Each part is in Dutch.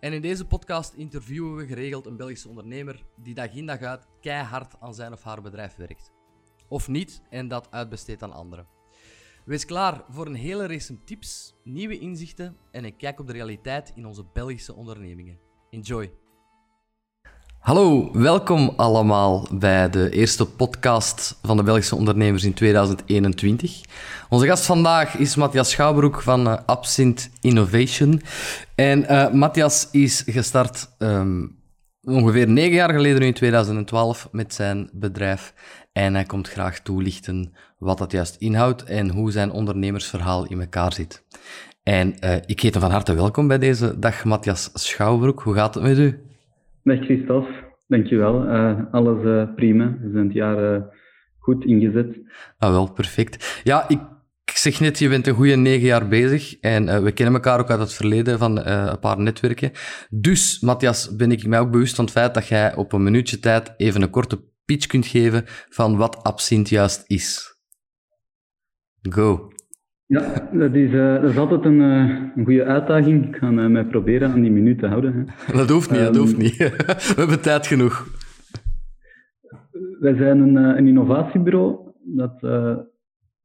En in deze podcast interviewen we geregeld een Belgische ondernemer die dag in dag uit keihard aan zijn of haar bedrijf werkt. Of niet en dat uitbesteedt aan anderen. Wees klaar voor een hele race tips, nieuwe inzichten en een kijk op de realiteit in onze Belgische ondernemingen. Enjoy! Hallo, welkom allemaal bij de eerste podcast van de Belgische ondernemers in 2021. Onze gast vandaag is Matthias Schouwbroek van uh, Absint Innovation. En uh, Matthias is gestart um, ongeveer negen jaar geleden, in 2012, met zijn bedrijf. En hij komt graag toelichten wat dat juist inhoudt en hoe zijn ondernemersverhaal in elkaar zit. En uh, ik heet hem van harte welkom bij deze dag, Matthias Schouwbroek. Hoe gaat het met u? Dag Christophe, dankjewel. Uh, alles uh, prima. We zijn het jaar uh, goed ingezet. Ah wel, perfect. Ja, ik, zeg net, je bent een goede negen jaar bezig en we kennen elkaar ook uit het verleden van een paar netwerken. Dus, Matthias, ben ik mij ook bewust van het feit dat jij op een minuutje tijd even een korte pitch kunt geven van wat Absint juist is. Go. Ja, dat is, uh, dat is altijd een, uh, een goede uitdaging. Ik ga uh, mij proberen aan die minuut te houden. Hè. Dat hoeft niet, um, dat hoeft niet. We hebben tijd genoeg. Wij zijn een, een innovatiebureau dat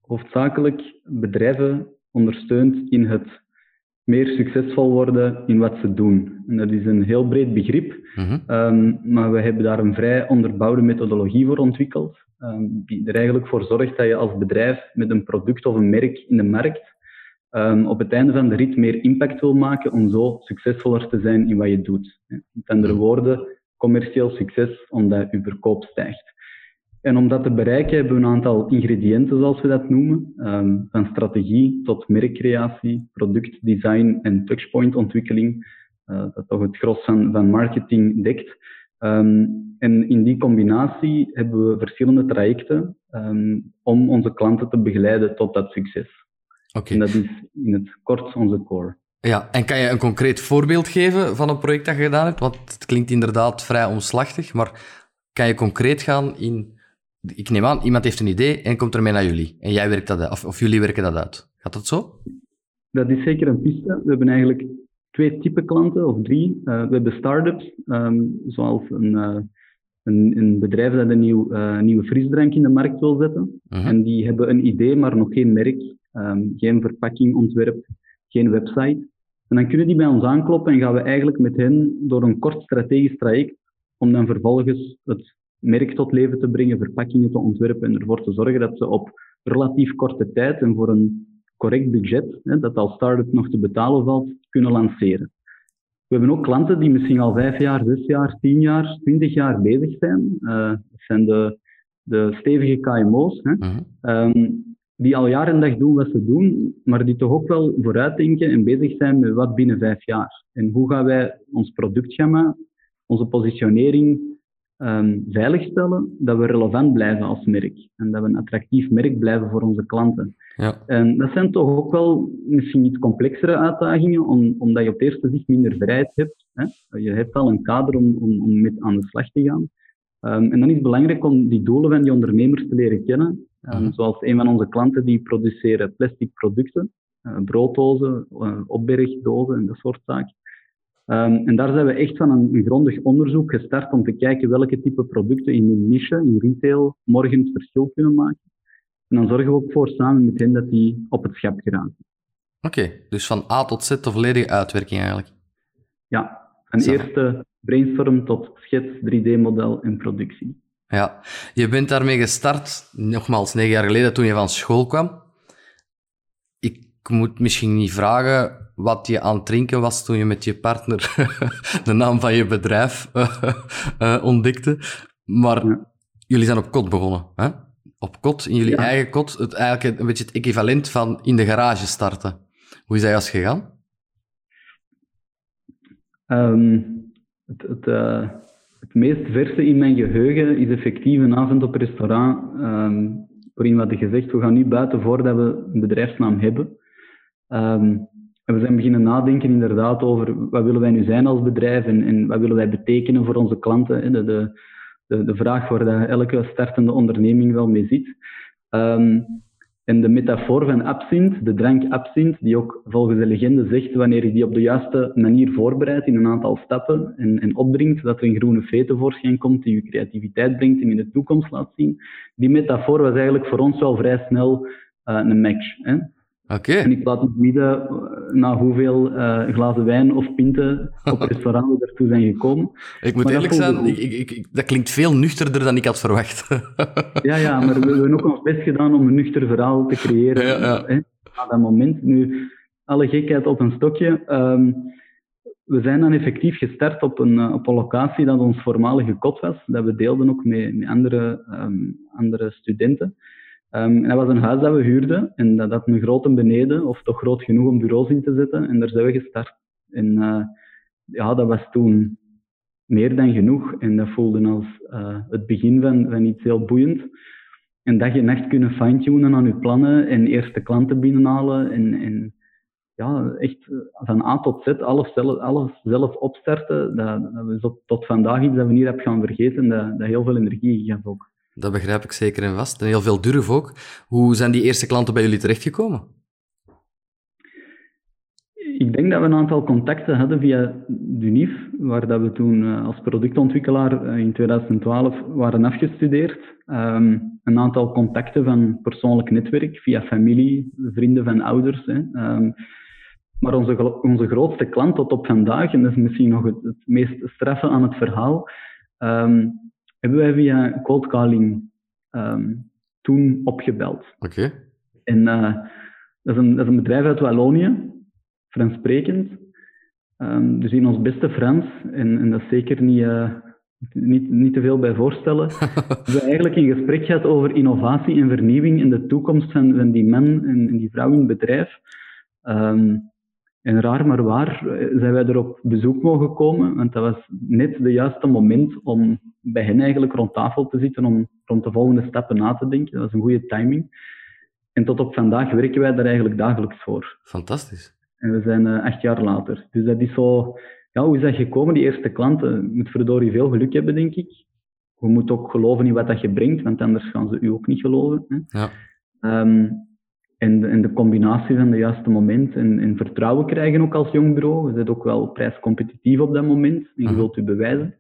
hoofdzakelijk bedrijven ondersteunt in het meer succesvol worden in wat ze doen. En dat is een heel breed begrip, -hmm. um, maar we hebben daar een vrij onderbouwde methodologie voor ontwikkeld, um, die er eigenlijk voor zorgt dat je als bedrijf met een product of een merk in de markt um, op het einde van de rit meer impact wil maken om zo succesvoller te zijn in wat je doet. Met andere woorden, commercieel succes omdat je verkoop stijgt. En om dat te bereiken hebben we een aantal ingrediënten, zoals we dat noemen, um, van strategie tot merkcreatie, productdesign en touchpointontwikkeling, uh, dat toch het gros van, van marketing dekt. Um, en in die combinatie hebben we verschillende trajecten um, om onze klanten te begeleiden tot dat succes. Okay. En dat is in het kort onze core. Ja, en kan je een concreet voorbeeld geven van een project dat je gedaan hebt? Want het klinkt inderdaad vrij omslachtig, maar kan je concreet gaan in ik neem aan, iemand heeft een idee en komt ermee naar jullie. En jij werkt dat uit, of, of jullie werken dat uit. Gaat dat zo? Dat is zeker een piste. We hebben eigenlijk twee typen klanten, of drie. Uh, we hebben start-ups, um, zoals een, uh, een, een, bedrijf dat een nieuw, uh, nieuwe frisdrank in de markt wil zetten. -huh. En die hebben een idee, maar nog geen merk, um, geen verpakkingontwerp, geen website. En dan kunnen die bij ons aankloppen en gaan we eigenlijk met hen door een kort strategisch traject om dan vervolgens het merk tot leven te brengen, verpakkingen te ontwerpen en ervoor te zorgen dat ze op relatief korte tijd en voor een correct budget, hè, dat als start-up nog te betalen valt, kunnen lanceren. We hebben ook klanten die misschien al vijf jaar, zes jaar, tien jaar, twintig jaar bezig zijn. Uh, dat zijn de, de stevige KMO's, hè, uh -huh. um, die al jaar en dag doen wat ze doen, maar die toch ook wel vooruitdenken en bezig zijn met wat binnen vijf jaar. En hoe gaan wij ons productgamma, onze positionering um, veiligstellen, dat we relevant blijven als merk. En dat we een attractief merk blijven voor onze klanten. Ja. En dat zijn toch ook wel misschien iets complexere uitdagingen, om, omdat je op het eerste zicht minder vrijheid hebt. Hè? Je hebt al een kader om, om, om met aan de slag te gaan. Um, en dan is het belangrijk om die doelen van die ondernemers te leren kennen. Um, mm. Zoals een van onze klanten, die produceren plastic producten, uh, brooddozen, uh, opbergdozen en dat soort zaken. Um, en daar zijn we echt van een, een, grondig onderzoek gestart om te kijken welke type producten in hun niche, in retail, morgen het verschil kunnen maken. En dan zorgen we ook voor samen met hen dat die op het schap geraken. Oké, okay, dus van A tot Z de volledige uitwerking eigenlijk. Ja, Zo. eerste brainstorm tot schets, 3D-model en productie. Ja, je bent daarmee gestart, nogmaals, negen jaar geleden toen je van school kwam. Ik moet misschien niet vragen wat je aan het drinken was toen je met je partner de naam van je bedrijf uh, ontdekte. Maar ja. jullie zijn op kot begonnen. Hè? Op kot, in jullie ja. eigen kot. Het, eigenlijk een beetje het equivalent van in de garage starten. Hoe is dat juist gegaan? Um, het, het, uh, het meest verse in mijn geheugen is effectief een avond op restaurant um, waarin we hadden gezegd, we gaan nu buiten voordat we een bedrijfsnaam hebben. Um, en we zijn beginnen nadenken inderdaad over wat willen wij nu zijn als bedrijf en, en wat willen wij betekenen voor onze klanten. De, de, de, vraag waar elke startende onderneming wel mee zit. Um, en de metafoor van absint, de drank absint, die ook volgens de legende zegt, wanneer je die op de juiste manier voorbereidt in een aantal stappen en, en opdringt, dat er een groene vee tevoorschijn komt die je creativiteit brengt en in de toekomst laat zien. Die metafoor was eigenlijk voor ons wel vrij snel uh, een match. Hè? Oké. En ik laat het midden eh, na hoeveel uh, glazen wijn of pinten op restaurant we ertoe zijn gekomen. Ik moet eerlijk zijn, ik, ik, ik, dat klinkt veel nuchterder dan ik had verwacht. ja, ja, maar we hebben ook ons best gedaan om een nuchter verhaal te creëren ja, ja. Hè, aan dat moment. Nu, alle gekheid op een stokje. Um, we zijn dan effectief gestart op een, eh, op een locatie dat ons voormalige kot was. Dat we deelden ook met, met andere, um, andere studenten. Um, en dat was een huis dat we huurden en dat had een grote beneden, of toch groot genoeg om bureaus in te zetten. En daar zijn we gestart. En uh, ja, dat was toen meer dan genoeg. En dat voelde als uh, het begin van, van iets heel boeiend. En dat je echt kunnen fine-tunen aan je plannen en eerste klanten binnenhalen. En, en ja, echt van A tot Z alles zelf, alles zelf opstarten. Dat, dat tot, tot vandaag iets dat we niet hebben gaan vergeten, dat, dat heel veel energie gaf ook. Dat begrijp ik zeker en vast. En heel veel durf ook. Hoe zijn die eerste klanten bij jullie terechtgekomen? Ik denk dat we een aantal contacten hadden via Dunif, waar dat we toen eh, als productontwikkelaar eh, in 2012 waren afgestudeerd. Um, een aantal contacten van persoonlijk netwerk, via familie, vrienden van ouders. Hè. Um, maar onze, onze grootste klant tot op vandaag, en dat is misschien nog het, meest straffe aan het verhaal, um, hebben wij via cold calling um, toen opgebeld. Oké. En uh, dat, is een, dat is een bedrijf uit Wallonië, Frans sprekend. Um, dus in ons beste Frans, en, en dat is zeker niet, uh, niet, niet te veel bij voorstellen, we hebben eigenlijk een gesprek gehad over innovatie en vernieuwing in de toekomst van, van die man en, en die vrouw in het bedrijf. Um, en raar maar waar eh, zijn wij er op bezoek mogen komen, want dat was net de juiste moment om bij hen eigenlijk rond tafel te zitten om rond de volgende stappen na te denken. Dat was een goede timing. En tot op vandaag werken wij daar eigenlijk dagelijks voor. Fantastisch. En we zijn uh, acht jaar later. Dus dat is zo... Ja, hoe is dat gekomen, die eerste klanten? Je moet verdorie veel geluk hebben, denk ik. Je moet ook geloven in wat dat je brengt, want anders gaan ze u ook niet geloven. Hè? Ja. Um, en de, en de combinatie van de juiste moment en, en, vertrouwen krijgen ook als jong bureau. Je bent ook wel prijscompetitief op dat moment en je mhm. wilt u bewijzen.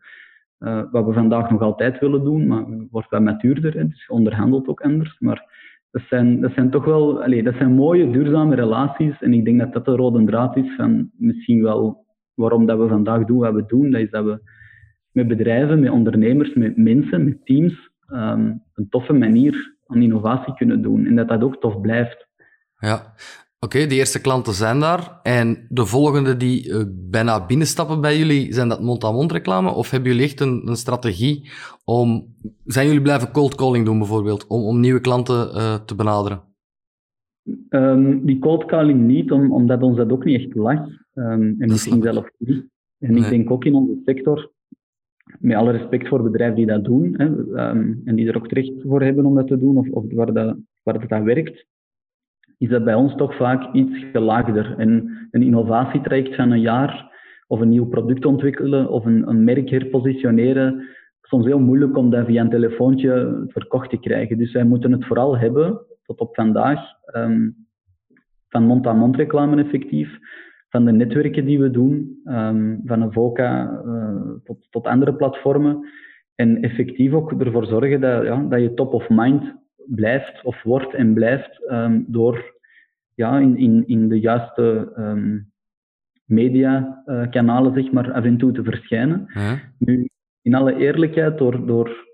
Uh, wat we vandaag nog altijd willen doen, maar wordt wat matuurder, hè, dus je onderhandelt ook anders. Maar dat zijn, dat zijn toch wel allez, dat zijn mooie, duurzame relaties. En ik denk dat dat de rode draad is van misschien wel waarom dat we vandaag doen wat we doen. Dat is dat we met bedrijven, met ondernemers, met mensen, met teams um, een toffe manier aan innovatie kunnen doen. En dat dat ook tof blijft. Ja, oké, de eerste klanten zijn daar. En de volgende die uh, bijna binnenstappen bij jullie, zijn dat mond-aan-mond reclame? Of hebben jullie echt een, een, strategie om... Zijn jullie blijven cold calling doen bijvoorbeeld, om, om nieuwe klanten uh, te benaderen? Um, die cold calling niet, om, omdat ons dat ook niet echt lag. Um, en misschien zelf niet. En nee. ik denk ook in onze sector, met alle respect voor bedrijven die dat doen, hè, um, en die er ook terecht voor hebben om dat te doen, of, of waar, dat, waar dat, dat werkt, is dat bij ons toch vaak iets gelaagder. En een innovatietraject van een jaar, of een nieuw product ontwikkelen, of een, een merk herpositioneren, soms heel moeilijk om dat via een telefoontje verkocht te krijgen. Dus wij moeten het vooral hebben, tot op vandaag, um, van mond-aan-mond reclame effectief, van de netwerken die we doen, um, van een VOCA uh, tot, tot andere platformen. En effectief ook ervoor zorgen dat, ja, dat je top of mind blijft of wordt en blijft um, door ja, in, in, in de juiste um, mediakanalen zeg maar, af en toe te verschijnen. Nu, in alle eerlijkheid, door, door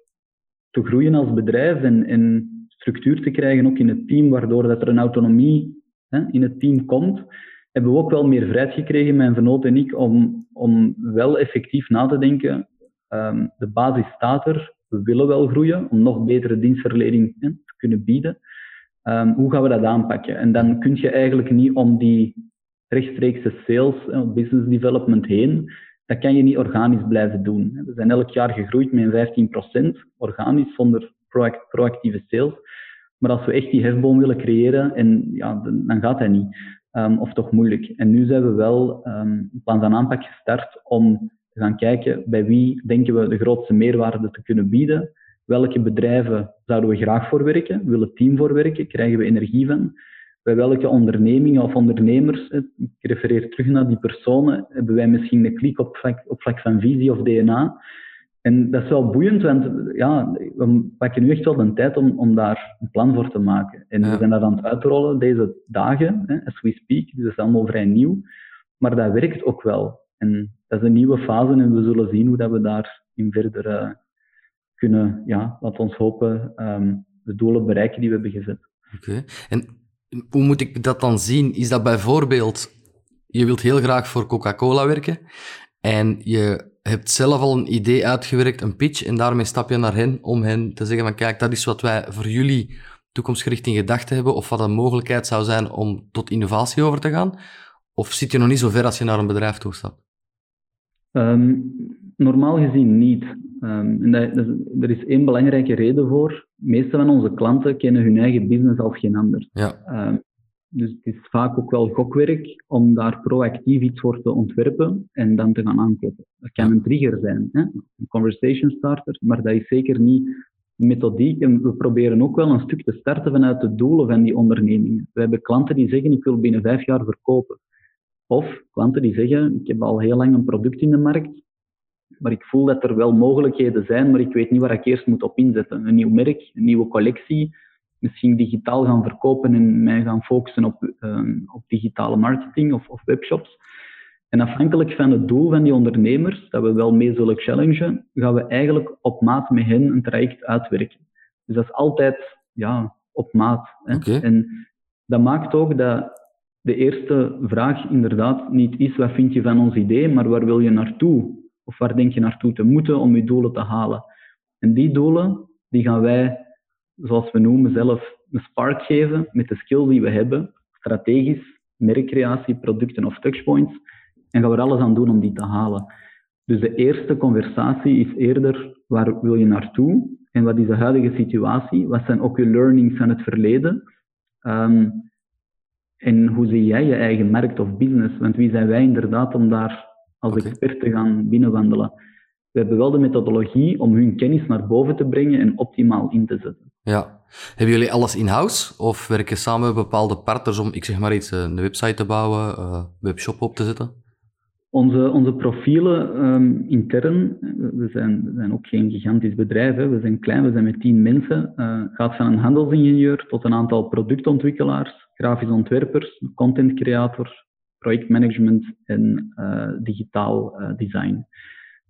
te groeien als bedrijf en, en structuur te krijgen ook in het team, waardoor dat er een autonomie hè, in het team komt, hebben we ook wel meer vrijheid gekregen, mijn vernoot en ik, om, om wel effectief na te denken. Um, de basis staat er, we willen wel groeien om nog betere dienstverlening te kunnen bieden. Um, hoe gaan we dat aanpakken? En dan kun je eigenlijk niet om die rechtstreekse sales, uh, business development heen, dat kan je niet organisch blijven doen. We zijn elk jaar gegroeid met 15% organisch zonder proactieve sales. Maar als we echt die hefboom willen creëren, en, ja, dan gaat dat niet. Um, of toch moeilijk. En nu zijn we wel um, een plan van aanpak gestart om te gaan kijken bij wie denken we de grootste meerwaarde te kunnen bieden. Welke bedrijven zouden we graag voor werken? Willen het team voor werken? Krijgen we energie van? Bij welke ondernemingen of ondernemers, ik refereer terug naar die personen, hebben wij misschien een klik op vlak, op vlak van visie of DNA? En dat is wel boeiend, want ja, we pakken nu echt wel de tijd om, om daar een plan voor te maken. En we zijn dat aan het uitrollen deze dagen, hè, as we speak. Dus dat is allemaal vrij nieuw. Maar dat werkt ook wel. En dat is een nieuwe fase en we zullen zien hoe dat we daarin verder uh, kunnen, ja, laat ons hopen, um, de doelen bereiken die we hebben gezet. Oké. En hoe moet ik dat dan zien? Is dat bijvoorbeeld, je wilt heel graag voor Coca-Cola werken en je hebt zelf al een idee uitgewerkt, een pitch, en daarmee stap je naar hen om hen te zeggen van kijk, dat is wat wij voor jullie toekomstgericht in gedachten hebben, of wat een mogelijkheid zou zijn om tot innovatie over te gaan? Of zit je nog niet zo ver als je naar een bedrijf toe stapt? Um, normaal gezien niet. Um, en dat, dat, er is één belangrijke reden voor. De meeste van onze klanten kennen hun eigen business als geen ander. Ja. Um, dus het is vaak ook wel gokwerk om daar proactief iets voor te ontwerpen en dan te gaan aankloppen. Dat kan een trigger zijn, hè? een conversation starter, maar dat is zeker niet de methodiek. En we proberen ook wel een stuk te starten vanuit de doelen van die ondernemingen. We hebben klanten die zeggen, ik wil binnen vijf jaar verkopen. Of klanten die zeggen, ik heb al heel lang een product in de markt, maar ik voel dat er wel mogelijkheden zijn, maar ik weet niet waar ik eerst moet op inzetten. Een nieuw merk, een nieuwe collectie, misschien digitaal gaan verkopen en mij gaan focussen op, um, op digitale marketing of, of, webshops. En afhankelijk van het doel van die ondernemers, dat we wel mee zullen challengen, gaan we eigenlijk op maat met hen een traject uitwerken. Dus dat is altijd ja, op maat. Hè? Okay. En dat maakt ook dat de eerste vraag inderdaad niet is wat vind je van ons idee, maar waar wil je naartoe? Of waar denk je naartoe te moeten om je doelen te halen? En die doelen, die gaan wij zoals we noemen, zelf een spark geven met de skills die we hebben, strategisch, merkcreatie, producten of touchpoints, en gaan we er alles aan doen om die te halen. Dus de eerste conversatie is eerder waar wil je naartoe en wat is de huidige situatie, wat zijn ook je learnings van het verleden um, en hoe zie jij je eigen markt of business, want wie zijn wij inderdaad om daar als okay. expert te gaan binnenwandelen. We hebben wel de methodologie om hun kennis naar boven te brengen en optimaal in te zetten. Ja. Hebben jullie alles in-house of werken samen met bepaalde partners om, ik zeg maar iets, een website te bouwen, uh, webshop op te zetten? Onze, onze profielen um, intern, we zijn, we zijn ook geen gigantisch bedrijf, hè. we zijn klein, we zijn met tien mensen. Uh, gaat van een handelsingenieur tot een aantal productontwikkelaars, grafisch ontwerpers, content creator, projectmanagement en uh, digitaal design.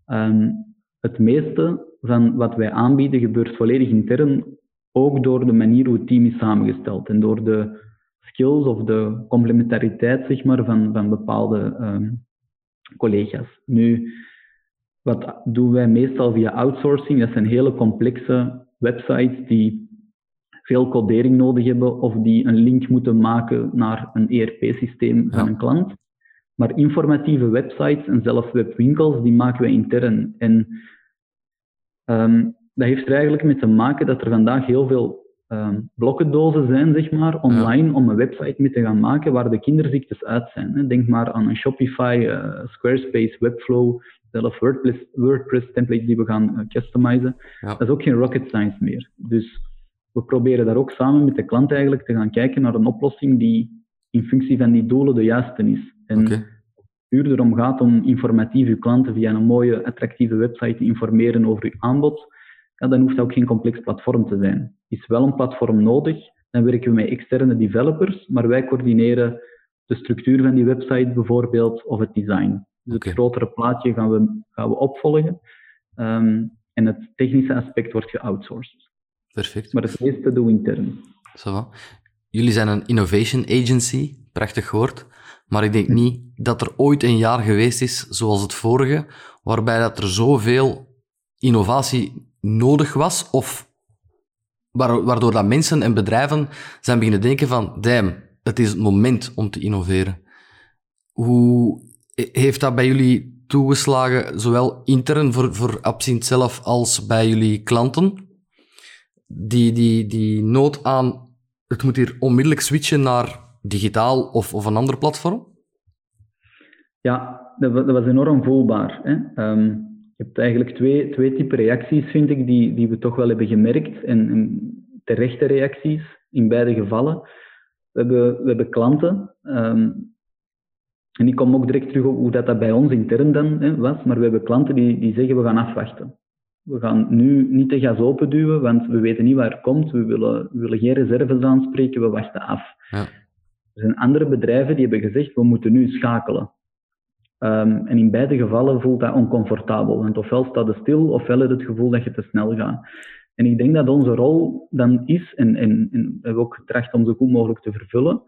Um, het meeste van wat wij aanbieden gebeurt volledig intern ook door de manier hoe het team is samengesteld en door de skills of de complementariteit zeg maar, van, van bepaalde um, collega's. Nu, wat doen wij meestal via outsourcing? Dat zijn hele complexe websites die veel codering nodig hebben of die een link moeten maken naar een ERP-systeem van een klant. Maar informatieve websites en zelfs webwinkels, die maken wij intern. En um, dat heeft er eigenlijk mee te maken dat er vandaag heel veel um, blokkendozen zijn, zeg maar, online ja. om een website mee te gaan maken waar de kinderziektes uit zijn. Hè. Denk maar aan een Shopify, uh, Squarespace, Webflow, zelf WordPress, WordPress templates die we gaan uh, customizen. Ja. Dat is ook geen rocket science meer. Dus we proberen daar ook samen met de klant eigenlijk te gaan kijken naar een oplossing die in functie van die doelen de juiste is. En okay. puur erom gaat om informatief uw klanten via een mooie, attractieve website te informeren over uw aanbod ja, dan hoeft dat ook geen complex platform te zijn. Is wel een platform nodig, dan werken we met externe developers, maar wij coördineren de structuur van die website bijvoorbeeld of het design. Dus okay. het grotere plaatje gaan we, gaan we opvolgen um, en het technische aspect wordt geoutsourced. Perfect. Maar het meeste doen we intern. Zo. Jullie zijn een innovation agency, prachtig woord. Maar ik denk niet dat er ooit een jaar geweest is zoals het vorige, waarbij dat er zoveel innovatie nodig was, of waardoor dat mensen en bedrijven zijn beginnen denken van, damn, het is het moment om te innoveren. Hoe heeft dat bij jullie toegeslagen, zowel intern voor, voor Absint zelf als bij jullie klanten. Die, die, die nood aan, het moet hier onmiddellijk switchen naar digitaal of, of een ander platform? Ja, dat, dat was enorm voelbaar. Hè? Um, je hebt eigenlijk twee, twee typen reacties, vind ik, die, die we toch wel hebben gemerkt. En, terechte reacties in beide gevallen. We hebben, we hebben klanten um, en ik kom ook direct terug op hoe dat, dat bij ons intern dan hè, was, maar we hebben klanten die, die zeggen we gaan afwachten. We gaan nu niet de gas openduwen, want we weten niet waar het komt. We willen, we willen geen reserves aanspreken, we wachten af. Ja. Er zijn andere bedrijven die hebben gezegd we moeten nu schakelen. Um, en in beide gevallen voelt dat oncomfortabel, want ofwel staat het stil, ofwel heb je het gevoel dat je te snel gaat. En ik denk dat onze rol dan is, en, en, en we hebben ook getracht om zo goed mogelijk te vervullen,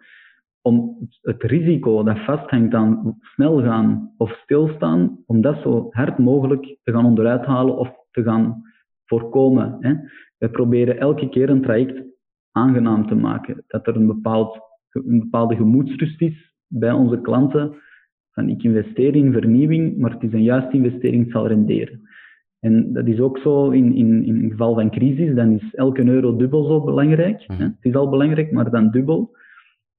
om het risico dat vasthangt aan snel gaan of stilstaan, om dat zo hard mogelijk te gaan onderuit halen of te gaan voorkomen. Hè. We proberen elke keer een traject aangenaam te maken. Dat er een, bepaald, een bepaalde gemoedsrust is bij onze klanten. Van ik investeer in vernieuwing, maar het is een juiste investering, het zal renderen. En dat is ook zo in, in, in geval van crisis, dan is elke euro dubbel zo belangrijk. Hè. Mhm. Het is al belangrijk, maar dan dubbel.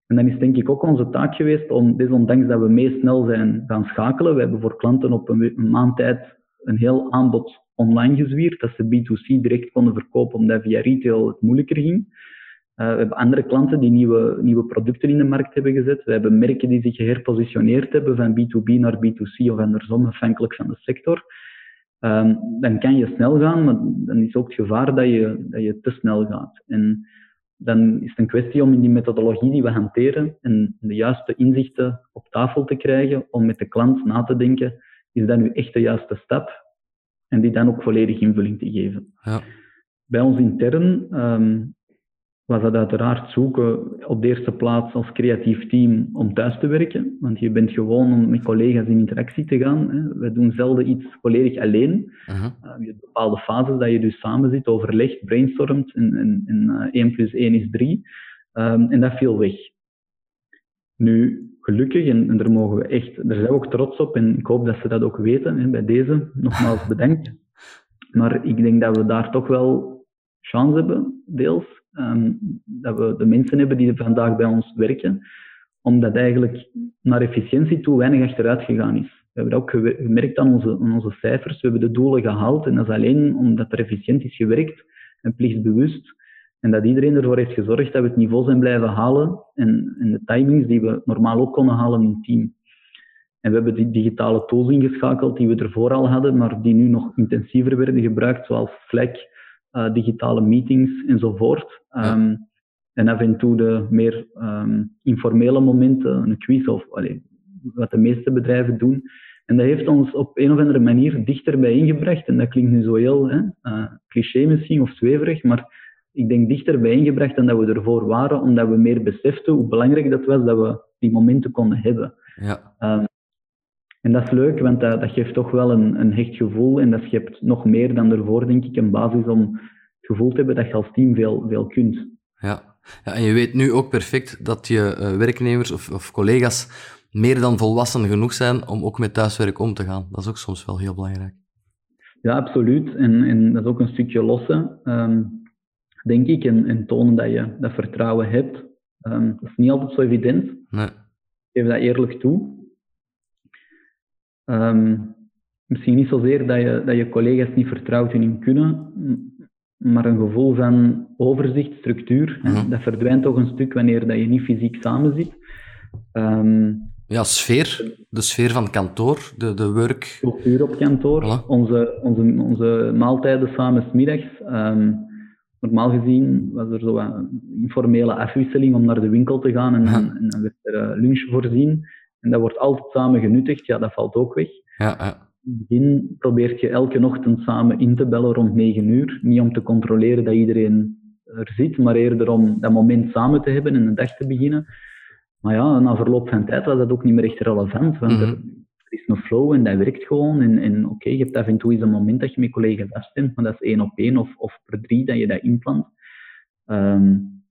En dan is denk ik ook onze taak geweest om, desondanks dat we mee snel zijn gaan schakelen, we hebben voor klanten op een, een maand tijd een heel aanbod online gezwierd, dat ze B2C direct konden verkopen omdat via retail het moeilijker ging. Uh, we hebben andere klanten die nieuwe, nieuwe producten in de markt hebben gezet. We hebben merken die zich geherpositioneerd hebben van B2B naar B2C of andersom, afhankelijk van de sector. Um, dan kan je snel gaan, maar dan is ook het gevaar dat je, dat je te snel gaat. En dan is het een kwestie om in die methodologie die we hanteren en de juiste inzichten op tafel te krijgen om met de klant na te denken, is dat nu echt de juiste stap? En die dan ook volledig invulling te geven. Ja. Bij ons intern um, was dat uiteraard zoeken op de eerste plaats als creatief team om thuis te werken. Want je bent gewoon om met collega's in interactie te gaan. Hè. We doen zelden iets volledig alleen. Uh -huh. uh, je hebt bepaalde fases dat je dus samen zit, overlegt, brainstormt. En, en, en uh, eh, 1 plus 1 is 3. Um, en dat viel weg. Nu, gelukkig, en, en, daar mogen we echt, daar zijn we ook trots op. En ik hoop dat ze dat ook weten. Hè, bij deze, nogmaals bedankt. Maar ik denk dat we daar toch wel chance hebben, deels. Um, dat we de mensen hebben die vandaag bij ons werken, omdat eigenlijk naar efficiëntie toe weinig achteruit gegaan is. We hebben dat ook gemerkt aan onze, aan onze cijfers. We hebben de doelen gehaald en dat is alleen omdat er efficiënt is gewerkt en plichtbewust. En dat iedereen ervoor heeft gezorgd dat we het niveau zijn blijven halen en, en de timings die we normaal ook konden halen in het team. En we hebben die digitale tools ingeschakeld die we ervoor al hadden, maar die nu nog intensiever werden gebruikt, zoals Slack, uh, digitale meetings enzovoort. Um, En af en toe de meer um, informele momenten, een quiz of allee, wat de meeste bedrijven doen. En dat heeft ons op een of andere manier dichterbij ingebracht. En dat klinkt nu zo heel hè, uh, cliché misschien of zweverig, maar ik denk dichterbij ingebracht dan dat we ervoor waren, omdat we meer beseften hoe belangrijk dat was dat we die momenten konden hebben. Ja. Um, en dat is leuk, want dat, dat geeft toch wel een, een hecht gevoel en dat schept nog meer dan ervoor, denk ik, een basis om het gevoel te hebben dat je als team veel, veel kunt. Ja. ja, en je weet nu ook perfect dat je uh, werknemers of, of collega's meer dan volwassen genoeg zijn om ook met thuiswerk om te gaan. Dat is ook soms wel heel belangrijk. Ja, absoluut. En, en dat is ook een stukje lossen, um, denk ik, en, en, tonen dat je dat vertrouwen hebt. Um, dat is niet altijd zo evident. Nee. Geef dat eerlijk toe. Um, misschien niet zozeer dat je, dat je collega's niet vertrouwt in hun kunnen, maar een gevoel van overzicht, structuur. Dat verdwijnt toch een stuk wanneer dat je niet fysiek samen zit. Um, ja, sfeer. De sfeer van kantoor, de, de work. Cultuur op kantoor. Onze, onze, onze maaltijden samen smiddags. Um, normaal gezien was er zo een informele afwisseling om naar de winkel te gaan en, en dan werd er eh, lunch voorzien. En dat wordt altijd samen genuttigd, ja, dat valt ook weg. Ja, ja. In het begin probeert je elke ochtend samen in te bellen rond 9 uur. Niet om te controleren dat iedereen er zit, maar eerder om dat moment samen te hebben en de dag te beginnen. Maar ja, na verloop van tijd was dat ook niet meer echt relevant, want er, mhm. Is een flow en dat werkt gewoon. En, en oké, je hebt af en toe eens een moment dat je met collega's afstemt, maar dat is één op één of, of per drie dat je dat inplant. Um,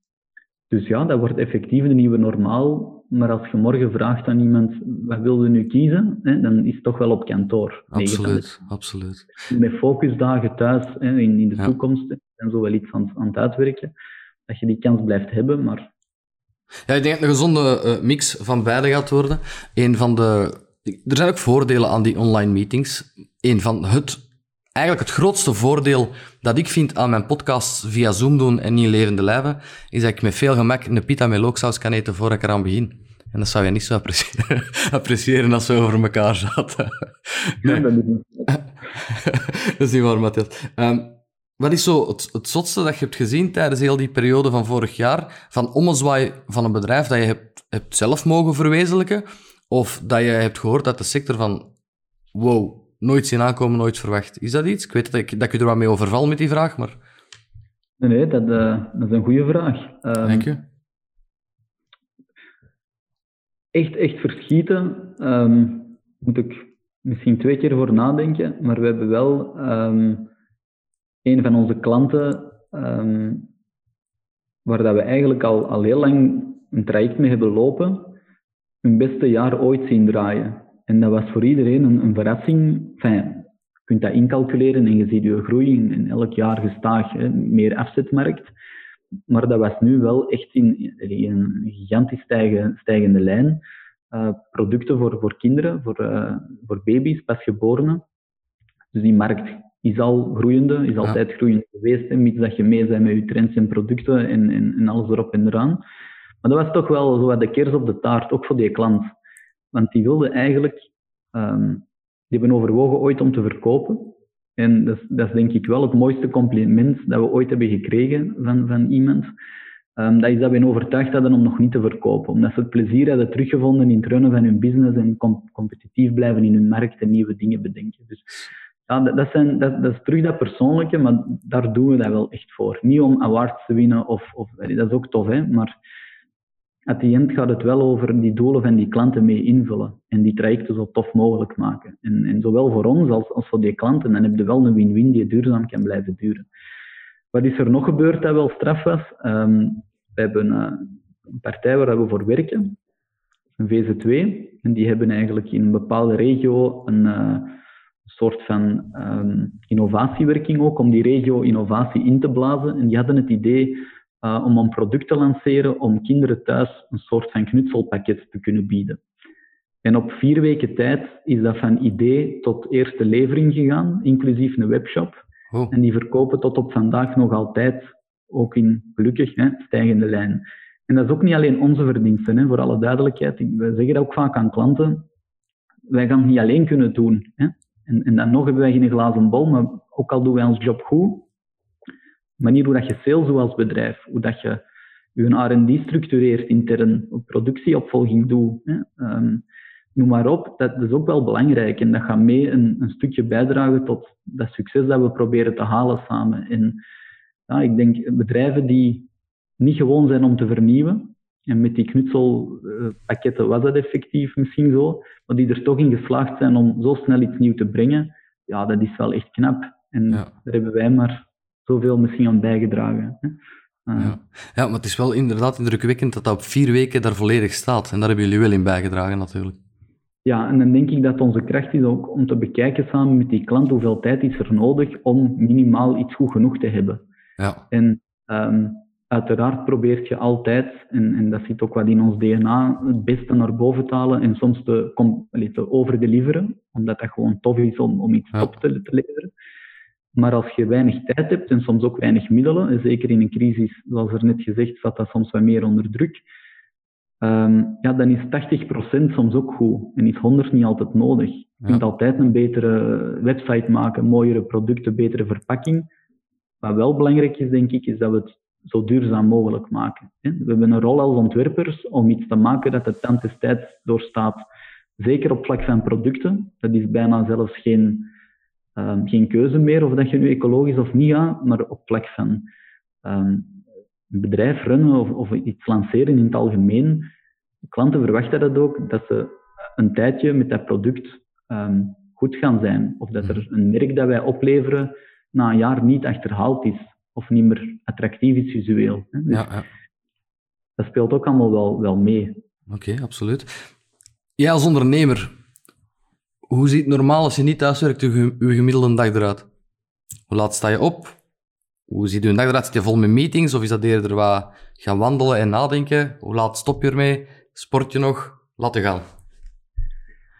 dus ja, dat wordt effectief de nieuwe normaal. Maar als je morgen vraagt aan iemand, wat wil je nu kiezen? Hè, dan is het toch wel op kantoor. Absoluut, absoluut. Met focusdagen thuis, hè, in, in de toekomst, en zo wel iets aan, aan het uitwerken. Dat je die kans blijft hebben, maar... Ja, ik denk dat een gezonde uh, mix van beide gaat worden. Een van de... Er zijn ook voordelen aan die online meetings. Een van het eigenlijk het grootste voordeel dat ik vind aan mijn podcast via Zoom doen en niet in levende lijven, is dat ik met veel gemak een pita met looksaus kan eten voor ik eraan begin. En dat zou je niet zo appreciëren, appreciëren als we over elkaar zaten. Nee. dat is niet waar, Matthias. Um, wat is zo het, het zotste dat je hebt gezien tijdens heel die periode van vorig jaar? Van ommezwaai van een bedrijf dat je hebt, hebt zelf mogen verwezenlijken? Of dat je hebt gehoord uit de sector van wow, nooit zien aankomen, nooit verwacht. Is dat iets? Ik weet dat ik, dat ik er wat mee overval met die vraag, maar... Nee, nee dat, uh, dat is een goede vraag. Um, Dank je. Echt, echt verschieten um, moet ik misschien twee keer voor nadenken, maar we hebben wel um, een van onze klanten waar dat we eigenlijk al, al heel lang een traject mee hebben lopen, hun beste jaar ooit zien draaien. En dat was voor iedereen een, een verrassing. Enfin, je kunt dat incalculeren en je ziet je groei in, elk jaar gestaag hè, meer afzetmarkt. Maar dat was nu wel echt in, in een gigantisch stijgen, stijgende lijn. Uh, producten voor, voor kinderen, voor, uh, voor baby's, pasgeborenen. Dus die markt is al groeiende, is altijd ja. groeiend geweest, hè, mits dat je mee bent met je trends en producten en, en, en alles erop en eraan. Maar dat was toch wel zo wat de kers op de taart, ook voor die klant. Want die wilden eigenlijk, um, die hebben overwogen ooit om te verkopen. En dat is, dat denk ik wel het mooiste compliment dat we ooit hebben gekregen van, van iemand. Um, dat is dat we overtuigd hadden om nog niet te verkopen. Omdat ze het plezier hadden teruggevonden in het runnen van hun business en com competitief blijven in hun markt en nieuwe dingen bedenken. Dus ja, dat, dat, zijn, dat, is terug dat persoonlijke, maar daar doen we dat wel echt voor. Niet om awards te winnen, of, of dat is ook tof, hè, maar at the end gaat het wel over die doelen van die klanten mee invullen en die trajecten zo tof mogelijk maken. En, en zowel voor ons als, als voor die klanten, dan heb je wel een win-win die duurzaam kan blijven duren. Wat is er nog gebeurd dat wel straf was? Um, we hebben uh, een partij waar we voor werken, een VZ2, en die hebben eigenlijk in een bepaalde regio een uh, soort van um, innovatiewerking ook, om die regio innovatie in te blazen. En die hadden het idee uh, om een product te lanceren om kinderen thuis een soort van knutselpakket te kunnen bieden. En op vier weken tijd is dat van idee tot eerste levering gegaan, inclusief een webshop. Oh. En die verkopen tot op vandaag nog altijd, ook in gelukkig hè, stijgende lijn. En dat is ook niet alleen onze verdiensten, hè, voor alle duidelijkheid. We zeggen dat ook vaak aan klanten. Wij gaan het niet alleen kunnen doen. Hè. En, en dan nog hebben wij geen glazen bol, maar ook al doen wij ons job goed, manier hoe dat je sales doet als bedrijf, hoe dat je je R&D structureert intern, productieopvolging doet, hè. Um, noem maar op, dat is ook wel belangrijk en dat gaat mee een, een, stukje bijdragen tot dat succes dat we proberen te halen samen. En ja, ik denk bedrijven die niet gewoon zijn om te vernieuwen, en met die knutselpakketten was dat effectief misschien zo, maar die er toch in geslaagd zijn om zo snel iets nieuws te brengen, ja, dat is wel echt knap. En daar hebben wij maar zoveel misschien aan bijgedragen. Hè. Uh, ja. ja, maar het is wel inderdaad indrukwekkend dat dat op vier weken daar volledig staat. En daar hebben jullie wel in bijgedragen natuurlijk. Ja, en dan denk ik dat onze kracht is ook om te bekijken samen met die klant hoeveel tijd is er nodig om minimaal iets goed genoeg te hebben. Ja. En um, uiteraard probeert je altijd, en, en dat zit ook wat in ons DNA, het beste naar boven te halen en soms te, kom, te overdeliveren, omdat dat gewoon tof is om, om iets ja. top te, te leveren. Maar als je weinig tijd hebt en soms ook weinig middelen, en zeker in een crisis, zoals er net gezegd, staat dat soms wat meer onder druk, um, ja, dan is 80% soms ook goed en is 100 niet altijd nodig. Je kunt altijd een betere website maken, mooiere producten, betere verpakking. Wat wel belangrijk is, denk ik, is dat we het zo duurzaam mogelijk maken. We hebben een rol als ontwerpers om iets te maken dat de tand des tijds doorstaat. Zeker op vlak van producten. Dat is bijna zelfs geen um, geen keuze meer of dat je nu ecologisch of niet gaat, maar op vlak van um, een bedrijf runnen of, of, iets lanceren in het algemeen. Klanten verwachten dat ook, dat ze een tijdje met dat product um, goed gaan zijn. Of dat er een merk dat wij opleveren na een jaar niet achterhaald is of niet meer attractief is visueel. Hè. Dus ja, ja. dat speelt ook allemaal wel, wel mee. Oké, absoluut. Jij als ondernemer, hoe ziet normaal als je niet thuis werkt, je, gemiddelde dag eruit? Hoe laat sta je op? Hoe ziet je dag eruit? Zit je vol met meetings of is dat eerder wat gaan wandelen en nadenken? Hoe laat stop je ermee? Sport je nog? Laat je gaan.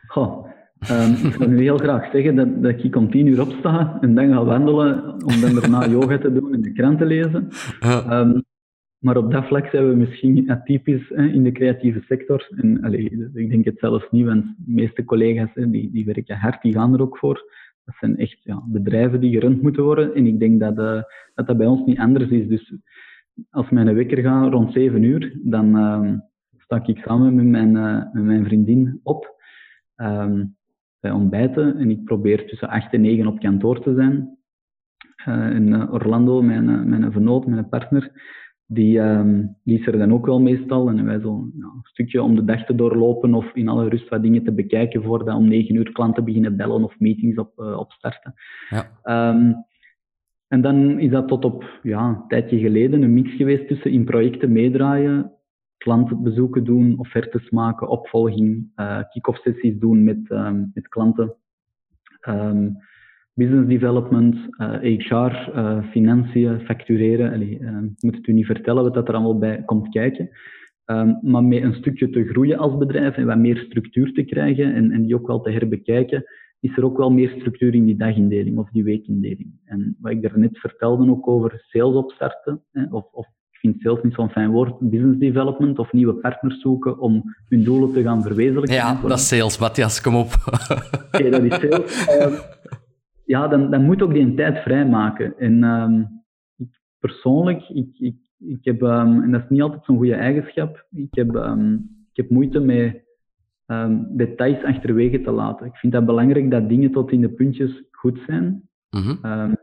Goh, um, ik zou nu heel graag zeggen dat, dat ik om tien uur opsta en dan ga wandelen om dan daarna yoga te doen en de krant te lezen. Um, maar op dat vlak zijn we misschien atypisch hè, in de creatieve sector. En allez, ik denk het zelfs niet, want de meeste collega's hè, die, die werken hard, die gaan er ook voor. Dat zijn echt ja, bedrijven die gerund moeten worden. En ik denk dat, uh, dat dat bij ons niet anders is. Dus als mijn wekker gaat rond 7 uur, dan uh, sta ik samen met mijn, met mijn vriendin op um, bij ontbijten. En ik probeer tussen 8 en 9 op kantoor te zijn. Uh, in Orlando, mijn, mijn vernoot, mijn partner die, um, die is er dan ook wel meestal. En wij zo ja, een stukje om de dag te doorlopen of in alle rust wat dingen te bekijken voordat om negen uur klanten beginnen bellen of meetings op, uh, opstarten. Ja. Um, en dan is dat tot op ja, een tijdje geleden een mix geweest tussen in projecten meedraaien, klantbezoeken doen, offertes maken, opvolging, uh, kick-off sessies doen met, um, met klanten. Um, business development, HR, uh, uh, financiën, factureren. Allee, uh, ik moet het u niet vertellen wat dat er allemaal bij komt kijken. Um, maar met een stukje te groeien als bedrijf en wat meer structuur te krijgen en, en die ook wel te herbekijken, is er ook wel meer structuur in die dagindeling of die weekindeling. En wat ik daarnet vertelde ook over sales opstarten, hè, of, of ik vind sales niet zo'n fijn woord, business development of nieuwe partners zoeken om hun doelen te gaan verwezenlijken. Ja, dat is sales, Matthias, kom op. Oké, dat is sales. Ehm, ja, dan, dan moet ook die tijd vrijmaken. En um, ik, persoonlijk, ik, ik, ik heb, um, en dat is niet altijd zo'n goede eigenschap, ik heb, um, ik heb moeite met details achterwege te laten. Ik vind dat belangrijk dat dingen tot in de puntjes goed zijn. Mm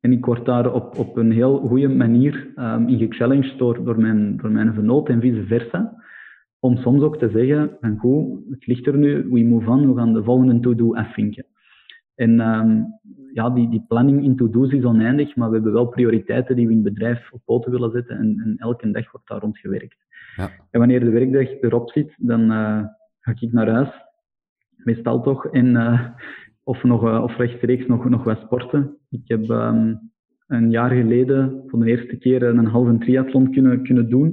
en ik word daar op, op een heel goede manier in gechallenged door, door, mijn, door mijn vernoot en vice versa. Om soms ook te zeggen, van goed, het ligt er nu, we move on, we gaan de volgende to-do afvinken. En um, ja, die, die planning in to-do's is oneindig, maar we hebben wel prioriteiten die we in het bedrijf op poten willen zetten en, en elke dag wordt daar rond gewerkt. Ja. En wanneer de werkdag erop zit, dan uh, ga ik naar huis, meestal toch, en, uh, of, nog, uh, of rechtstreeks nog, nog wat sporten. Ik heb um, een jaar geleden voor de eerste keer een halve triathlon kunnen, kunnen doen.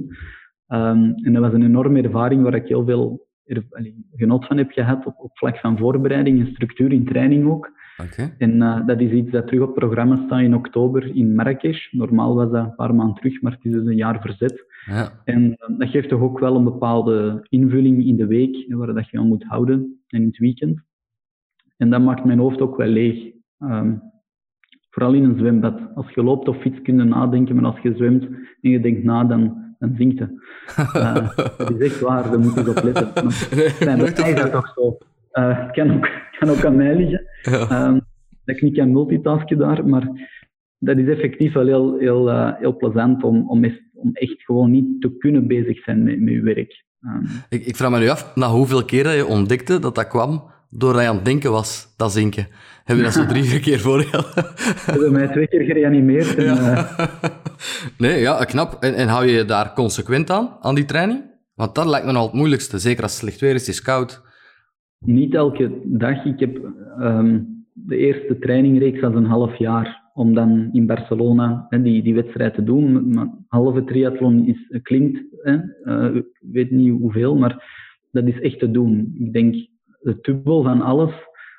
Um, en dat was een enorme ervaring waar ik heel veel genot van heb gehad op, op vlak van voorbereiding en structuur in training ook. Okay. En uh, dat is iets dat terug op programma staat in oktober in Marrakesh. Normaal was dat een paar maanden terug, maar het is dus een jaar verzet. Ja. En uh, dat geeft toch ook wel een bepaalde invulling in de week, waar dat je aan moet houden, en in het weekend. En dat maakt mijn hoofd ook wel leeg. Um, vooral in een zwembad. Als je loopt of fiets kun je nadenken, maar als je zwemt en je denkt na, dan dan zingt het. Uh, dat is echt waar, daar moet je op letten. Maar, nee, dat toch zo. Uh, het kan ook, kan ook aan mij liggen. Ja. Um, dat ik niet kan multitasken daar, maar dat is effectief wel heel, heel, uh, heel plezant om, om, om, echt gewoon niet te kunnen bezig zijn met, met je werk. Um, ik, ik, vraag me nu af, na hoeveel keer je ontdekte dat dat kwam doordat je aan het denken was, dat zinken. Heb je dat zo drie, vier keer voor hebben mij twee keer gereanimeerd. En, ja. Uh... nee, ja, knap. En, en hou je je daar consequent aan, aan die training? Want dat lijkt me al het moeilijkste, zeker als het slecht weer is, het is koud. Niet elke dag. Ik heb um, de eerste trainingreeks als een half jaar om dan in Barcelona hè, die, die wedstrijd te doen. Maar halve triathlon is, klinkt, hè, uh, ik weet niet hoeveel, maar dat is echt te doen. Ik denk de dubbel van alles,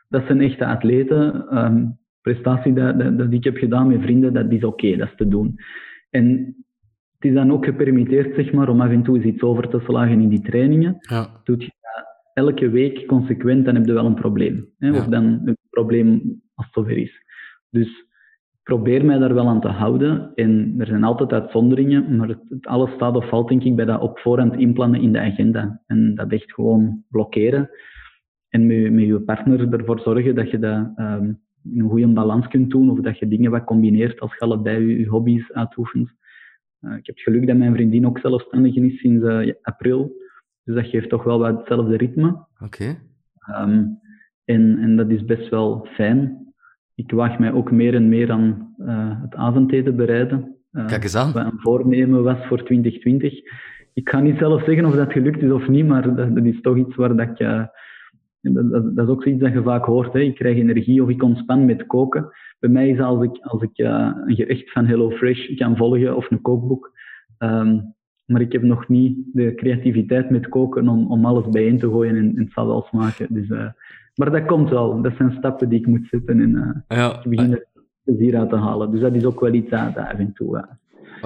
dat zijn echte atleten. Um, prestatie dat, dat, dat, ik heb gedaan met vrienden, dat is oké, dat is te doen. En het is dan ook gepermitteerd, zeg maar, om af en toe eens iets over te slagen in die trainingen. Ja. Doet je dat elke week consequent, dan heb je wel een probleem. Hè? Of dan een probleem als het zover is. Dus probeer mij daar wel aan te houden. En er zijn altijd uitzonderingen, maar het, het, alles staat of valt denk ik bij dat op voorhand inplannen in de agenda. En dat echt gewoon blokkeren. En met, met je partner ervoor zorgen dat je dat um, in een goede balans kunt doen, of dat je dingen wat combineert als je allebei je, je hobby's uitoefent. Uh, ik heb het geluk dat mijn vriendin ook zelfstandig is sinds uh, april. Dus dat geeft toch wel wat hetzelfde ritme. Oké. Okay. Um, en, en dat is best wel fijn. Ik waag mij ook meer en meer aan uh, het avondeten bereiden. Kijk eens aan. Wat een voornemen was voor 2020 ik ga niet zelf zeggen of dat gelukt is of niet, maar dat, dat is toch iets waar dat ik... Dat, dat, dat, is ook zoiets dat je vaak hoort. Hè. Ik krijg energie of ik ontspan met koken. Bij mij is als ik, als ik uh, een gerecht van HelloFresh kan volgen of een kookboek, um, maar ik heb nog niet de creativiteit met koken om, om alles bijeen te gooien en, en zal wel smaken. Dus, uh, maar dat komt wel. Dat zijn stappen die ik moet zetten en uh, ja. ik begin er plezier uit te halen. Dus dat is ook wel iets dat af en toe...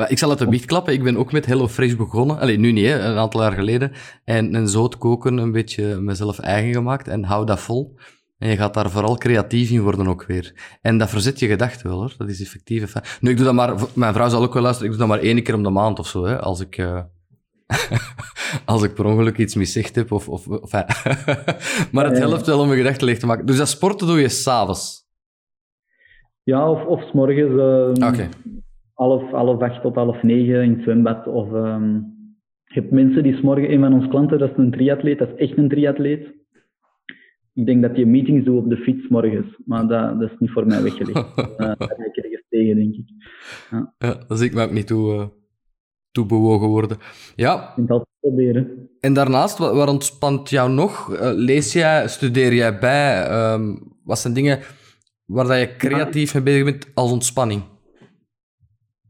Ik zal het een biecht klappen. Ik ben ook met HelloFresh begonnen. Allee, nu niet, hè, een aantal jaar geleden. En een zout koken een beetje mezelf eigen gemaakt. En hou dat vol. En je gaat daar vooral creatief in worden ook weer. En dat verzet je gedachten wel hoor. Dat is effectief. Nu, ik doe dat maar, mijn vrouw zal ook wel luisteren, ik doe dat maar één keer om de maand of zo. Hè, als ik, uh, als ik per ongeluk iets miszicht heb. Of, of, of maar het helpt wel om je gedachten leeg te maken. Dus dat sporten doe je s'avonds? Ja, of, of s morgens. Um, okay. Half, half acht tot half negen in het zwembad. Of um, je hebt mensen die s morgen, een van onze klanten, dat is een triatleet, dat is echt een triatleet ik denk dat je meetings doet op de fiets morgens, maar dat, dat is niet voor mij weggelegd. uh, daar ga ik ergens tegen, denk ik. Ja, ja daar zie ik me ook niet toe, uh, toe bewogen worden. Ja. Ik altijd proberen. En daarnaast, wat, wat ontspant jou nog? Uh, lees jij, studeer jij bij? Um, wat zijn dingen waar dat je creatief mee bezig bent als ontspanning?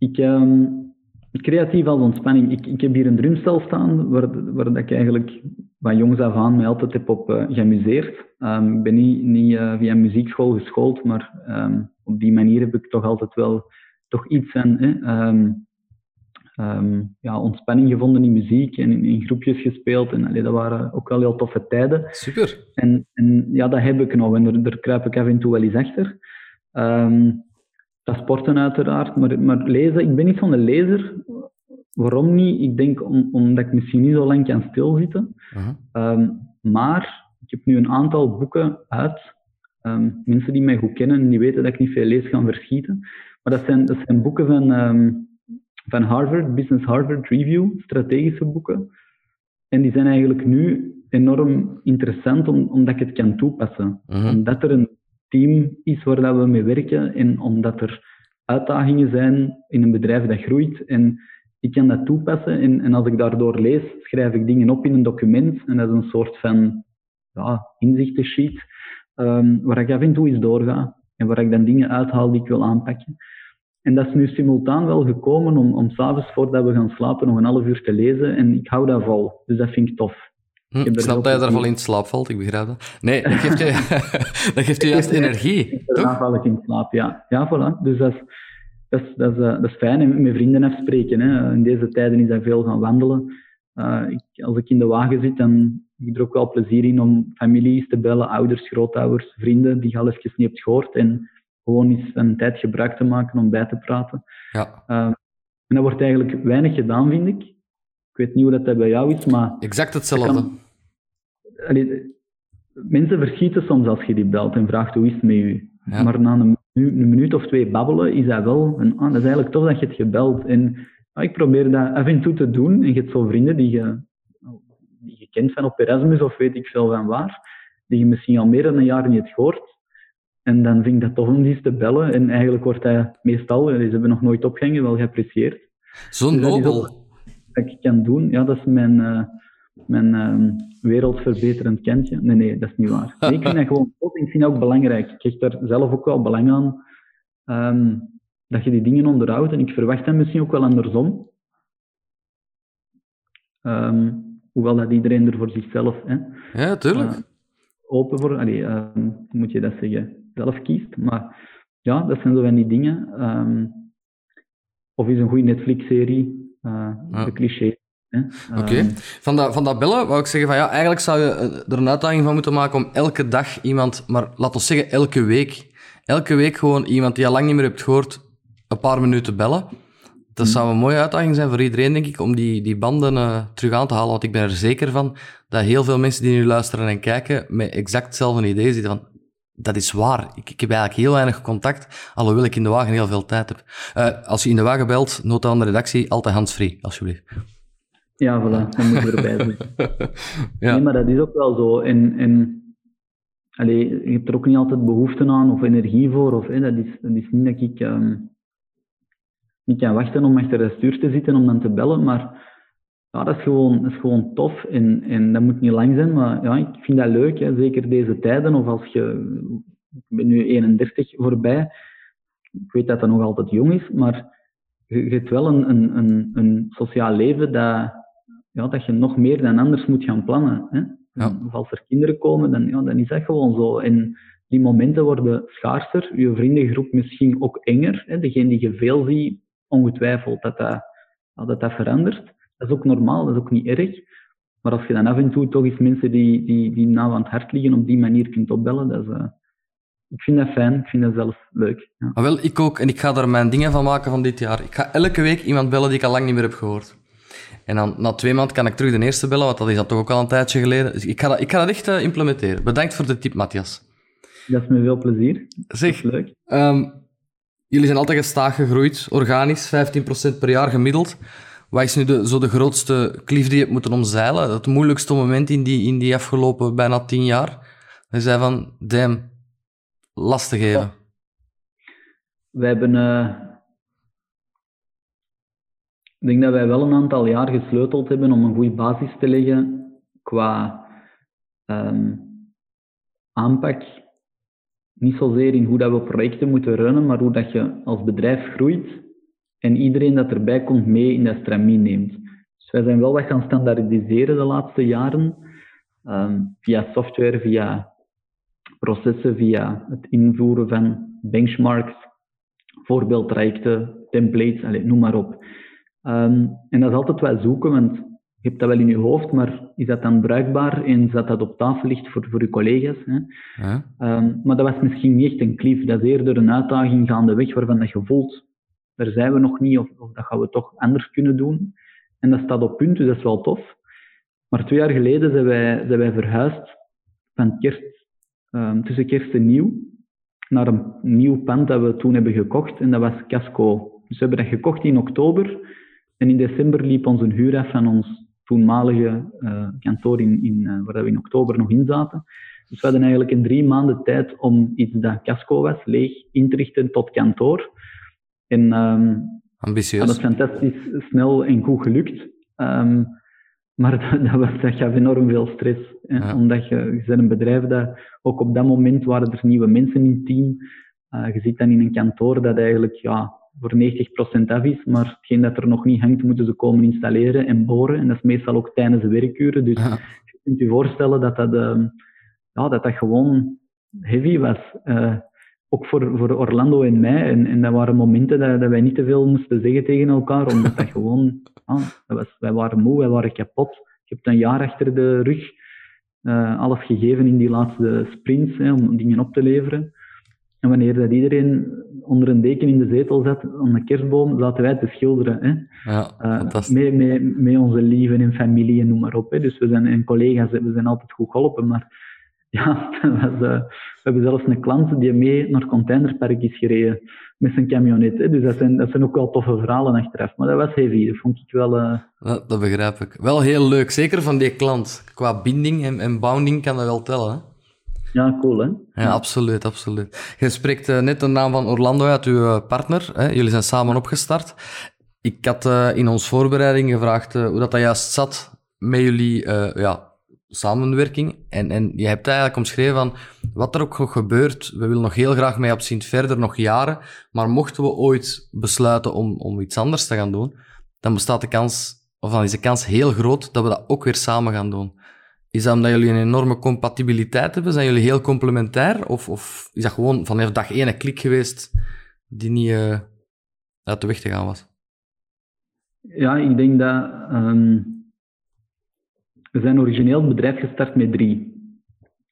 Ik, um, creatief als ontspanning. Ik, ik heb hier een drumstel staan, waar, waar dat ik eigenlijk van jongs af aan mij altijd heb op uh, geamuseerd. Um, ik ben niet, niet uh, via muziekschool geschoold, maar um, op die manier heb ik toch altijd wel toch iets um, ja, ontspanning gevonden in muziek en in, in groepjes gespeeld. En allee, dat waren ook wel heel toffe tijden. Super. En, en ja, dat heb ik nog en daar, daar kruip ik af en toe wel eens achter. Dat sporten uiteraard, maar, maar lezen, ik ben niet van de lezer. Waarom niet? Ik denk om, omdat ik misschien niet zo lang kan stilzitten. Uh maar ik heb nu een aantal boeken uit. Um, mensen die mij goed kennen, die weten dat ik niet veel lees, gaan verschieten. Maar dat zijn, dat zijn boeken van, um, van Harvard, Business Harvard Review, strategische boeken. En die zijn eigenlijk nu enorm interessant om, omdat ik het kan toepassen. Uh Omdat er een team is waar dat we mee werken en omdat er uitdagingen zijn in een bedrijf dat groeit. En ik kan dat toepassen en, en als ik daardoor lees, schrijf ik dingen op in een document en dat is een soort van ja, inzichtensheet um, waar ik af en toe eens doorga en waar ik dan dingen uithaal die ik wil aanpakken. En dat is nu simultaan wel gekomen om, om s'avonds voordat we gaan slapen nog een half uur te lezen en ik hou dat vol. Dus dat vind ik tof. Hm, ik snap dat je in slaap valt, ik begrijp dat. Nee, dat geeft je, dat geeft je juist energie. Daarna val ik in slaap, ja. Ja, voilà. Dus dat is, dat is, dat is, eh, dat is fijn. En met vrienden afspreken. Hè. In deze tijden is dat veel gaan wandelen. Uh, ik, als ik in de wagen zit, dan heb ik er ook wel plezier in om families te bellen, ouders, grootouders, vrienden die je al even niet hebt gehoord. En gewoon eens een tijd gebruik te maken om bij te praten. Ja. Uh, en dat wordt eigenlijk weinig gedaan, vind ik. Ik weet niet hoe dat, bij jou is, maar... Exact hetzelfde. Kan, allee, mensen verschieten soms als je die belt en vraagt hoe is het met u. Ja. Maar na een een minuut of twee babbelen, is dat wel een, ah, dat is eigenlijk tof dat je het gebeld. En ah, ik probeer dat af en toe te doen. En je hebt zo vrienden die je, die je kent van op Erasmus of weet ik veel van waar, die je misschien al meer dan een jaar niet hebt gehoord. En dan vind ik dat tof om die te bellen. En eigenlijk wordt dat meestal, ze hebben nog nooit opgehangen, wel geapprecieerd. Zo dus nobel. Dat ik kan doen, ja, dat is mijn, uh, mijn uh, wereldverbeterend kentje. Nee, nee, dat is niet waar. Nee, ik vind dat gewoon ik vind dat ook belangrijk. Ik krijg daar zelf ook wel belang aan um, dat je die dingen onderhoudt. En ik verwacht dat misschien ook wel andersom. Um, hoewel dat iedereen er voor zichzelf... Hè, ja, tuurlijk. Uh, open voor... Allee, um, moet je dat zeggen? Zelf kiest. Maar ja, dat zijn zo van die dingen. of is een goede Netflix-serie. Uh, ja. De cliché Oké. Ehm, van, dat, van dat bellen wou ik zeggen van ja, eigenlijk zou je eh, er een uitdaging van moeten maken om elke dag iemand, maar laten we zeggen elke week, elke week gewoon iemand die je al lang niet meer hebt gehoord, een paar minuten bellen. Dat zou een mooie uitdaging zijn voor iedereen, denk ik, om die, die banden uh, terug aan te halen. Want ik ben er zeker van dat heel veel mensen die nu luisteren en kijken met exact hetzelfde idee zitten van dat is waar. Ik, ik, heb eigenlijk heel weinig contact, alhoewel ik in de wagen heel veel tijd heb. Uh, als je in de wagen belt, nota aan de redactie, altijd handsfree, alsjeblieft. Ja, voilà, dan moet je erbij zijn. ja. Nee, maar dat is ook wel zo. En, en allee, je hebt er ook niet altijd behoefte aan of energie voor. Of, dat, is, dat is niet dat ik um, niet kan wachten om achter het stuur te zitten om dan te bellen, maar ja, dat is gewoon, dat is gewoon tof. En, en dat moet niet lang zijn, maar ja, ik vind dat leuk. Hè. Zeker deze tijden, of als je... Ik ben nu 31 voorbij. Ik weet dat dat nog altijd jong is, maar je, hebt wel een, een, een, een sociaal leven dat, ja, dat je nog meer dan anders moet gaan plannen. Hè. Ja. Of als er kinderen komen, dan, ja, dan is dat gewoon zo. En die momenten worden schaarser. Je vriendengroep misschien ook enger. Hè. Degene die je veel ziet, ongetwijfeld dat dat, dat, dat verandert. Dat is ook normaal, dat is ook niet erg. Maar als je dan af en toe toch eens mensen die, die, die nauw aan het hart liggen op die manier kunt opbellen, dat is, uh, ik vind dat fijn, ik vind dat zelf leuk. Ja. Ah, wel, ik ook. En ik ga er mijn dingen van maken van dit jaar. Ik ga elke week iemand bellen die ik al lang niet meer heb gehoord. En dan na twee maanden kan ik terug de eerste bellen, want dat is dan toch ook al een tijdje geleden. Dus ik ga dat, ik ga dat echt uh, implementeren. Bedankt voor de tip, Matthias. Dat is met veel plezier. Zeg, leuk. Um, jullie zijn altijd gestaag gegroeid, organisch, 15% per jaar gemiddeld. Wat is nu de, zo de grootste klif die je hebt moeten omzeilen? Het moeilijkste moment in die, in die afgelopen bijna tien jaar? Je zei van, damn, lastig even. Ja. Wij hebben... Uh, ik denk dat wij wel een aantal jaar gesleuteld hebben om een goede basis te leggen qua um, aanpak. Niet zozeer in hoe dat we projecten moeten runnen, maar hoe dat je als bedrijf groeit en iedereen dat erbij komt mee in dat stramien neemt. Dus wij zijn wel wat gaan standaardiseren de laatste jaren, um, via software, via processen, via het invoeren van benchmarks, voorbeeldtrajecten, templates, allez, noem maar op. Um, en dat is altijd wel zoeken, want je hebt dat wel in je hoofd, maar is dat dan bruikbaar en dat dat op tafel ligt voor, voor je collega's? Hè? Ja. Um, maar dat was misschien niet echt een klief, dat is eerder een uitdaging gaandeweg waarvan dat je voelt daar zijn we nog niet, of, dat gaan we toch anders kunnen doen. En dat staat op punt, dus dat is wel tof. Maar twee jaar geleden zijn wij, wij verhuisd van um, tussen kerst en nieuw naar een nieuw pand dat we toen hebben gekocht, en dat was Casco. Dus we hebben dat gekocht in oktober, en in december liep onze huur af van ons toenmalige uh, kantoor in, in, uh, waar we in oktober nog in zaten. Dus we hadden eigenlijk in drie maanden tijd om iets dat Casco was, leeg in te richten tot kantoor. En, um, Ambitieus. dat is fantastisch snel en goed gelukt. Um, maar dat, dat, was, dat gaf enorm veel stress. Omdat je, je bent een bedrijf dat ook op dat moment waren er nieuwe mensen in het team. Uh, je zit dan in een kantoor dat eigenlijk ja, voor 90% af is, maar hetgeen dat er nog niet hangt, moeten ze komen installeren en boren. En dat is meestal ook tijdens de werkuren. Dus ja. je kunt je voorstellen dat dat, uh, ja, dat, dat gewoon heavy was. Uh, ook voor, voor Orlando en mij. En, en dat waren momenten dat, dat wij niet te veel moesten zeggen tegen elkaar, omdat dat gewoon, ah, dat was, wij waren moe, wij waren kapot. Je hebt een jaar achter de rug uh, alles gegeven in die laatste sprints hè, om dingen op te leveren. En wanneer dat iedereen onder een deken in de zetel zat, aan de kerstboom, zaten wij te schilderen. Hè. Ja, uh, met, met, met onze lieven en familie en noem maar op. Hè. Dus we zijn en collega's, we zijn altijd goed geholpen, maar ja, was, uh, we hebben zelfs een klant die mee naar Containerpark is gereden met zijn camionet. Hè. Dus dat zijn, dat zijn ook wel toffe verhalen achteraf. Maar dat was heavy, dat vond ik wel... Uh... Dat, dat, begrijp ik. Wel heel leuk, zeker van die klant. Qua binding en, en bounding kan dat wel tellen, hè? Ja, cool, hè? Ja, absoluut, absoluut. Je spreekt uh, net de naam van Orlando uit, uw partner. Hè? Jullie zijn samen opgestart. Ik had in ons voorbereiding gevraagd hoe dat, dat juist zat met jullie ja, samenwerking. En, en je hebt eigenlijk omschreven van wat er ook gebeurt. We willen nog heel graag mee op Sint verder, nog jaren. Maar mochten we ooit besluiten om, om iets anders te gaan doen, dan bestaat de kans, of dan is de kans heel groot dat we dat ook weer samen gaan doen. Is dat omdat jullie een enorme compatibiliteit hebben? Zijn jullie heel complementair? Of, of is dat gewoon vanaf dag één een klik geweest die niet uh, uit de weg te gaan was? Ja, ik denk dat um, we zijn origineel het bedrijf gestart met drie.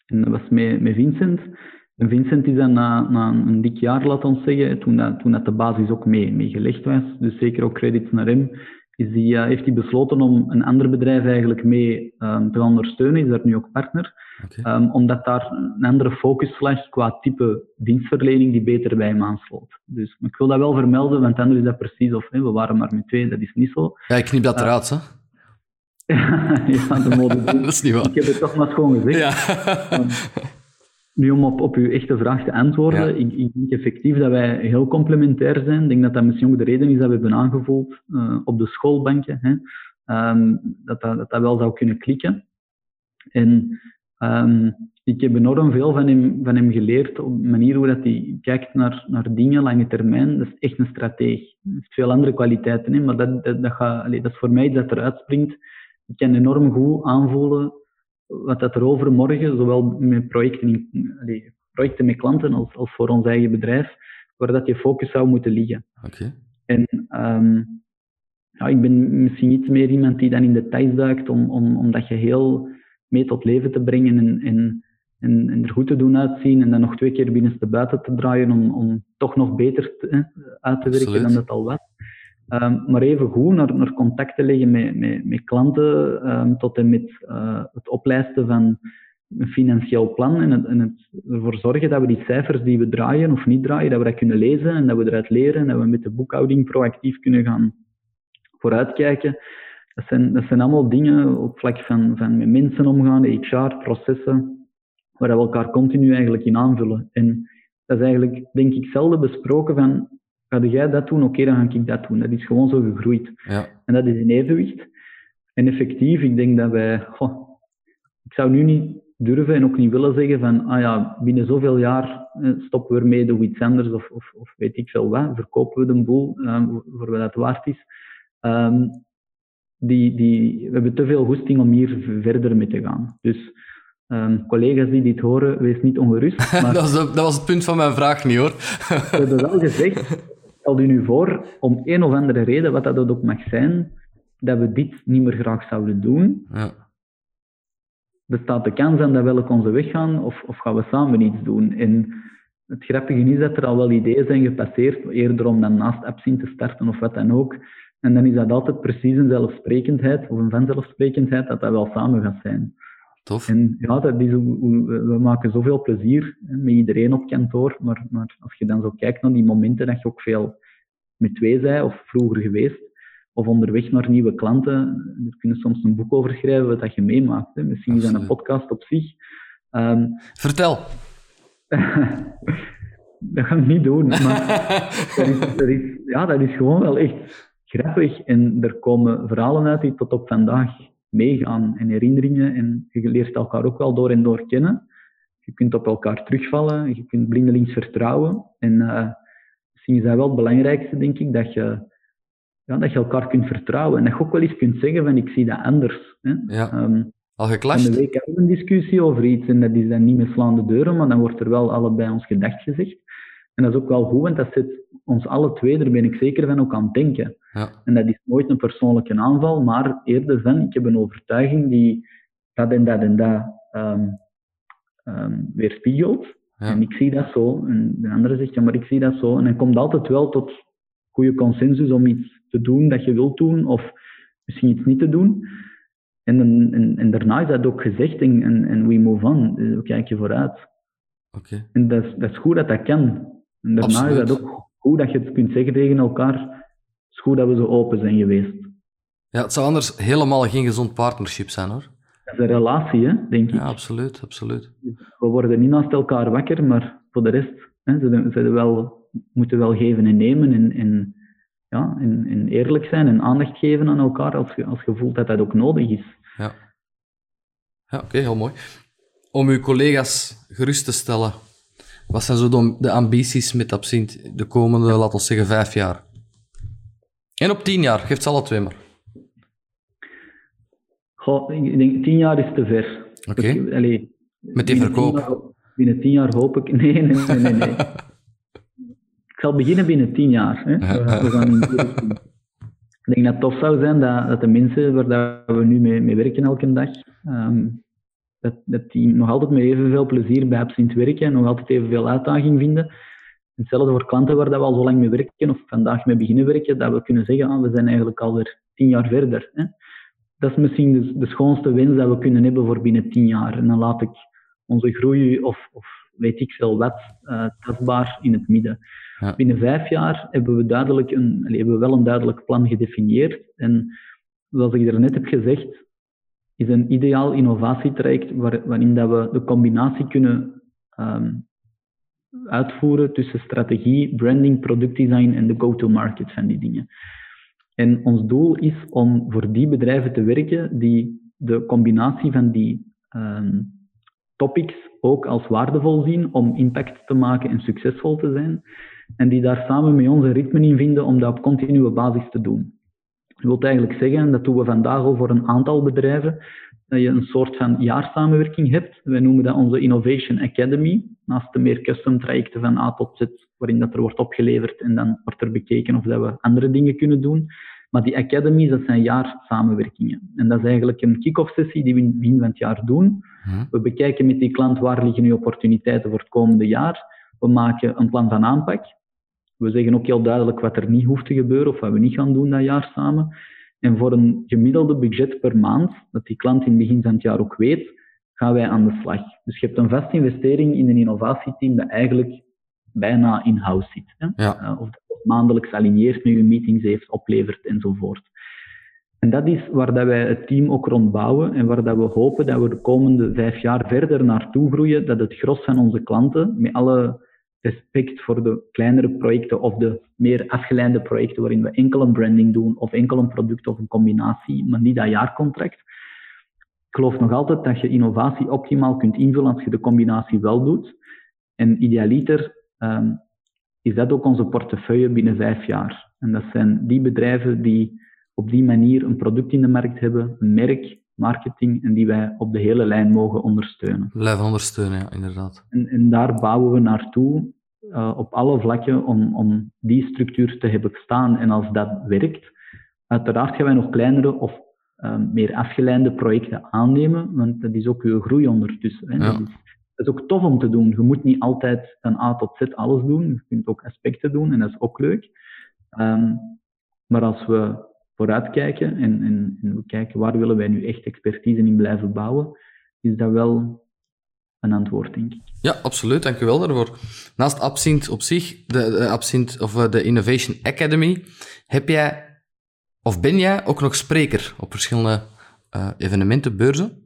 En dat was met, met Vincent. En Vincent is dan na, na een dik jaar, laat ons zeggen, toen, dat, toen dat de basis ook mee, mee gelegd was, dus zeker ook credits naar hem, is die, uh, heeft hij besloten om een ander bedrijf eigenlijk mee um, te gaan ondersteunen, is daar nu ook partner, okay. um, omdat daar een andere focus lag qua type dienstverlening die beter bij hem aansloot. Dus ik wil dat wel vermelden, want anders is dat precies of we waren maar met twee, dat is niet zo. Ja, ik knip dat uh, eruit, hè? ja, de mode. dat is niet waar. Ik heb het toch maar gewoon gezegd. Ja. nu, om op, op uw echte vraag te antwoorden, ja. ik, ik, denk effectief dat wij heel complementair zijn. Ik denk dat dat misschien ook de reden is dat we hebben aangevoeld uh, op de schoolbanken. Hè. ehm, dat, dat, dat dat wel zou kunnen klikken. En um, ik heb enorm veel van hem, van hem geleerd op de manier hoe dat hij kijkt naar, naar dingen lange termijn. Dat is echt een strateeg. Hij heeft veel andere kwaliteiten, hè, maar dat, dat, dat, gaat, allez, dat is voor mij dat eruit springt. Ik kan enorm goed aanvoelen wat dat er overmorgen, zowel met projecten, allez, projecten met klanten als, als voor ons eigen bedrijf, waar dat je focus zou moeten liggen. Oké. En um, ja, ik ben misschien iets meer iemand die dan in details duikt om, om, om dat geheel mee tot leven te brengen en, en, en, en, er goed te doen uitzien en dan nog twee keer binnenste buiten te draaien om, om toch nog beter te, uit te werken Absoluut. dan dat al was. Um, maar even goed naar, naar contact te leggen met, met, met klanten um, tot en met uh, het oplijsten van een financieel plan en, het, en het ervoor zorgen dat we die cijfers die we draaien of niet draaien, dat we dat kunnen lezen en dat we eruit leren en dat we met de boekhouding proactief kunnen gaan vooruitkijken. Dat zijn, dat zijn allemaal dingen op vlak van, van met mensen omgaan, HR, processen, waar we elkaar continu eigenlijk in aanvullen. En dat is eigenlijk, denk ik, zelden besproken van, ga jij dat doen? Oké, dan ga ik dat doen. Dat is gewoon zo gegroeid. Ja. En dat is in evenwicht. En effectief, ik denk dat wij, goh, ik zou nu niet durven en ook niet willen zeggen van, ah ja, binnen zoveel jaar stoppen we ermee, doen we iets anders of, of, of weet ik veel wat, verkopen we de boel um, voor wat het waard is. Um, die, die, we hebben te veel goesting om hier verder mee te gaan. Dus um, collega's die dit horen, wees niet ongerust. Maar dat, was, dat, was, het punt van mijn vraag niet hoor. we hebben wel gezegd, stel u nu voor, om een of andere reden, wat dat ook mag zijn, dat we dit niet meer graag zouden doen. Ja. Bestaat de kans aan dat we welk onze weg gaan, of, of gaan we samen iets doen? En het grappige is dat er al wel ideeën zijn gepasseerd, eerder om dan naast apps in te starten of wat dan ook. En dan is dat altijd precies een zelfsprekendheid, of een vanzelfsprekendheid, dat dat wel samen gaat zijn. Tof. En ja, dat is, we maken zoveel plezier met iedereen op kantoor, maar, maar als je dan zo kijkt naar die momenten dat je ook veel met twee zij, of vroeger geweest, of onderweg naar nieuwe klanten, daar kunnen soms een boek over schrijven wat dat je meemaakt. Hè. Misschien is dat een podcast op zich. Um, Vertel. dat ga ik niet doen, maar dat is, dat is, ja, dat is gewoon wel echt grappig. En er komen verhalen uit die tot op vandaag meegaan en herinneringen. En je leert elkaar ook wel door en door kennen. Je kunt op elkaar terugvallen, je kunt blindelings vertrouwen. En uh, misschien is dat wel het belangrijkste, denk ik, dat je, ja, dat je elkaar kunt vertrouwen. En dat je ook wel eens kunt zeggen van ik zie dat anders. Hè. Ja. Um, Al geclashed? En de week hebben we een discussie over iets en dat is dan niet met slaande deuren, maar dan wordt er wel allebei ons gedacht gezegd. En dat is ook wel goed, want dat zet ons alle twee, daar ben ik zeker van, ook aan het denken. Ja. En dat is nooit een persoonlijke aanval, maar eerder van, ik heb een overtuiging die dat en dat en dat um, um, weerspiegelt. Ja. En ik zie dat zo. En de andere zegt, ja, maar ik zie dat zo. En dan komt altijd wel tot goede consensus om iets te doen dat je wilt doen, of misschien iets niet te doen. En, en, en daarna is dat ook gezegd en, en, we move on. Dus we kijken vooruit. Okay. En dat is, dat is goed dat dat kan. En daarna Absoluut. is dat ook goed dat je het kunt zeggen tegen elkaar. Het is goed dat we zo open zijn geweest. Ja, het zou anders helemaal geen gezond partnership zijn hoor. Dat is een relatie, hè, denk ik. Ja, absoluut, absoluut. We worden niet naast elkaar wakker, maar voor de rest hè, ze, ze wel, moeten wel geven en nemen en, en, ja, en, en eerlijk zijn en aandacht geven aan elkaar als je, als je voelt dat dat ook nodig is. Ja, ja oké, okay, heel mooi. Om uw collega's gerust te stellen, wat zijn zo de, de ambities met Absint de komende, laten we zeggen, vijf jaar? En op tien jaar, geeft ze alle twee maar. Goh, ik denk tien jaar is te ver. Oké. Okay. Met die verkoop? Tien jaar, binnen tien jaar hoop ik... Nee, nee, nee, nee. nee. ik zal beginnen binnen tien jaar. Hè. We, gaan in ik denk dat het tof zou zijn dat, dat de mensen waar we nu mee, mee werken elke dag, um, dat, dat die nog altijd met evenveel plezier bij Absint werken en nog altijd evenveel uitdaging vinden. Hetzelfde voor klanten waar dat we al zo lang mee werken of vandaag mee beginnen werken, dat we kunnen zeggen, ah, we zijn eigenlijk alweer tien jaar verder. Hè. Dat is misschien de, de, schoonste winst dat we kunnen hebben voor binnen tien jaar. En dan laat ik onze groei of, of weet ik veel wat uh, tastbaar in het midden. Ja. Binnen vijf jaar hebben we, duidelijk een, hebben we wel een duidelijk plan gedefinieerd. En zoals ik er net heb gezegd, is een ideaal innovatietraject waar, waarin dat we de combinatie kunnen um, uitvoeren tussen strategie, branding, productdesign en de go-to-market van die dingen. En ons doel is om voor die bedrijven te werken die de combinatie van die um, topics ook als waardevol zien om impact te maken en succesvol te zijn. En die daar samen met ons een ritme in vinden om dat op continue basis te doen. Dat wil eigenlijk zeggen, dat doen we vandaag al voor een aantal bedrijven, dat je een soort van jaarsamenwerking hebt. Wij noemen dat onze Innovation Academy. Naast de meer custom trajecten van A tot Z, waarin dat er wordt opgeleverd en dan wordt er bekeken of dat we andere dingen kunnen doen. Maar die academies, dat zijn jaarsamenwerkingen. En dat is eigenlijk een kick-off sessie die we in het begin van het jaar doen. Hm. We bekijken met die klant waar liggen nu opportuniteiten voor het komende jaar. We maken een plan van aanpak. We zeggen ook heel duidelijk wat er niet hoeft te gebeuren of wat we niet gaan doen dat jaar samen. En voor een gemiddelde budget per maand, dat die klant in het begin van het jaar ook weet, gaan wij aan de slag. Dus je hebt een vaste investering in een innovatieteam dat eigenlijk bijna in-house zit. Hè? Ja. Uh, of dat maandelijks aligneert met je meetings heeft, oplevert enzovoort. En dat is waar dat wij het team ook rond bouwen en waar dat we hopen dat we de komende vijf jaar verder naartoe groeien, dat het gros van onze klanten, met alle respect voor de kleinere projecten of de meer afgeleide projecten waarin we enkel een branding doen of enkel een product of een combinatie, maar niet dat jaarcontract. Ik geloof nog altijd dat je innovatie optimaal kunt invullen als je de combinatie wel doet. En idealiter um, is dat ook onze portefeuille binnen vijf jaar. En dat zijn die bedrijven die op die manier een product in de markt hebben, een merk, marketing, en die wij op de hele lijn mogen ondersteunen. Blijven ondersteunen, ja, inderdaad. En, en daar bouwen we naartoe uh, op alle vlakken om, om die structuur te hebben staan. En als dat werkt, uiteraard gaan wij nog kleinere of uh, meer afgeleide projecten aannemen, want dat is ook uw groei ondertussen. Hè. Ja. Dat, is, dat, is, ook tof om te doen. Je moet niet altijd van A tot Z alles doen. Je kunt ook aspecten doen en dat is ook leuk. Um, maar als we vooruitkijken en, en, en kijken waar willen wij nu echt expertise in blijven bouwen, is dat wel een antwoord, denk ik. Ja, absoluut. Dank u wel daarvoor. Naast Absint op zich, de, Absint of eh, de Innovation Academy, heb jij of ben jij ook nog spreker op verschillende uh, evenementen, beurzen?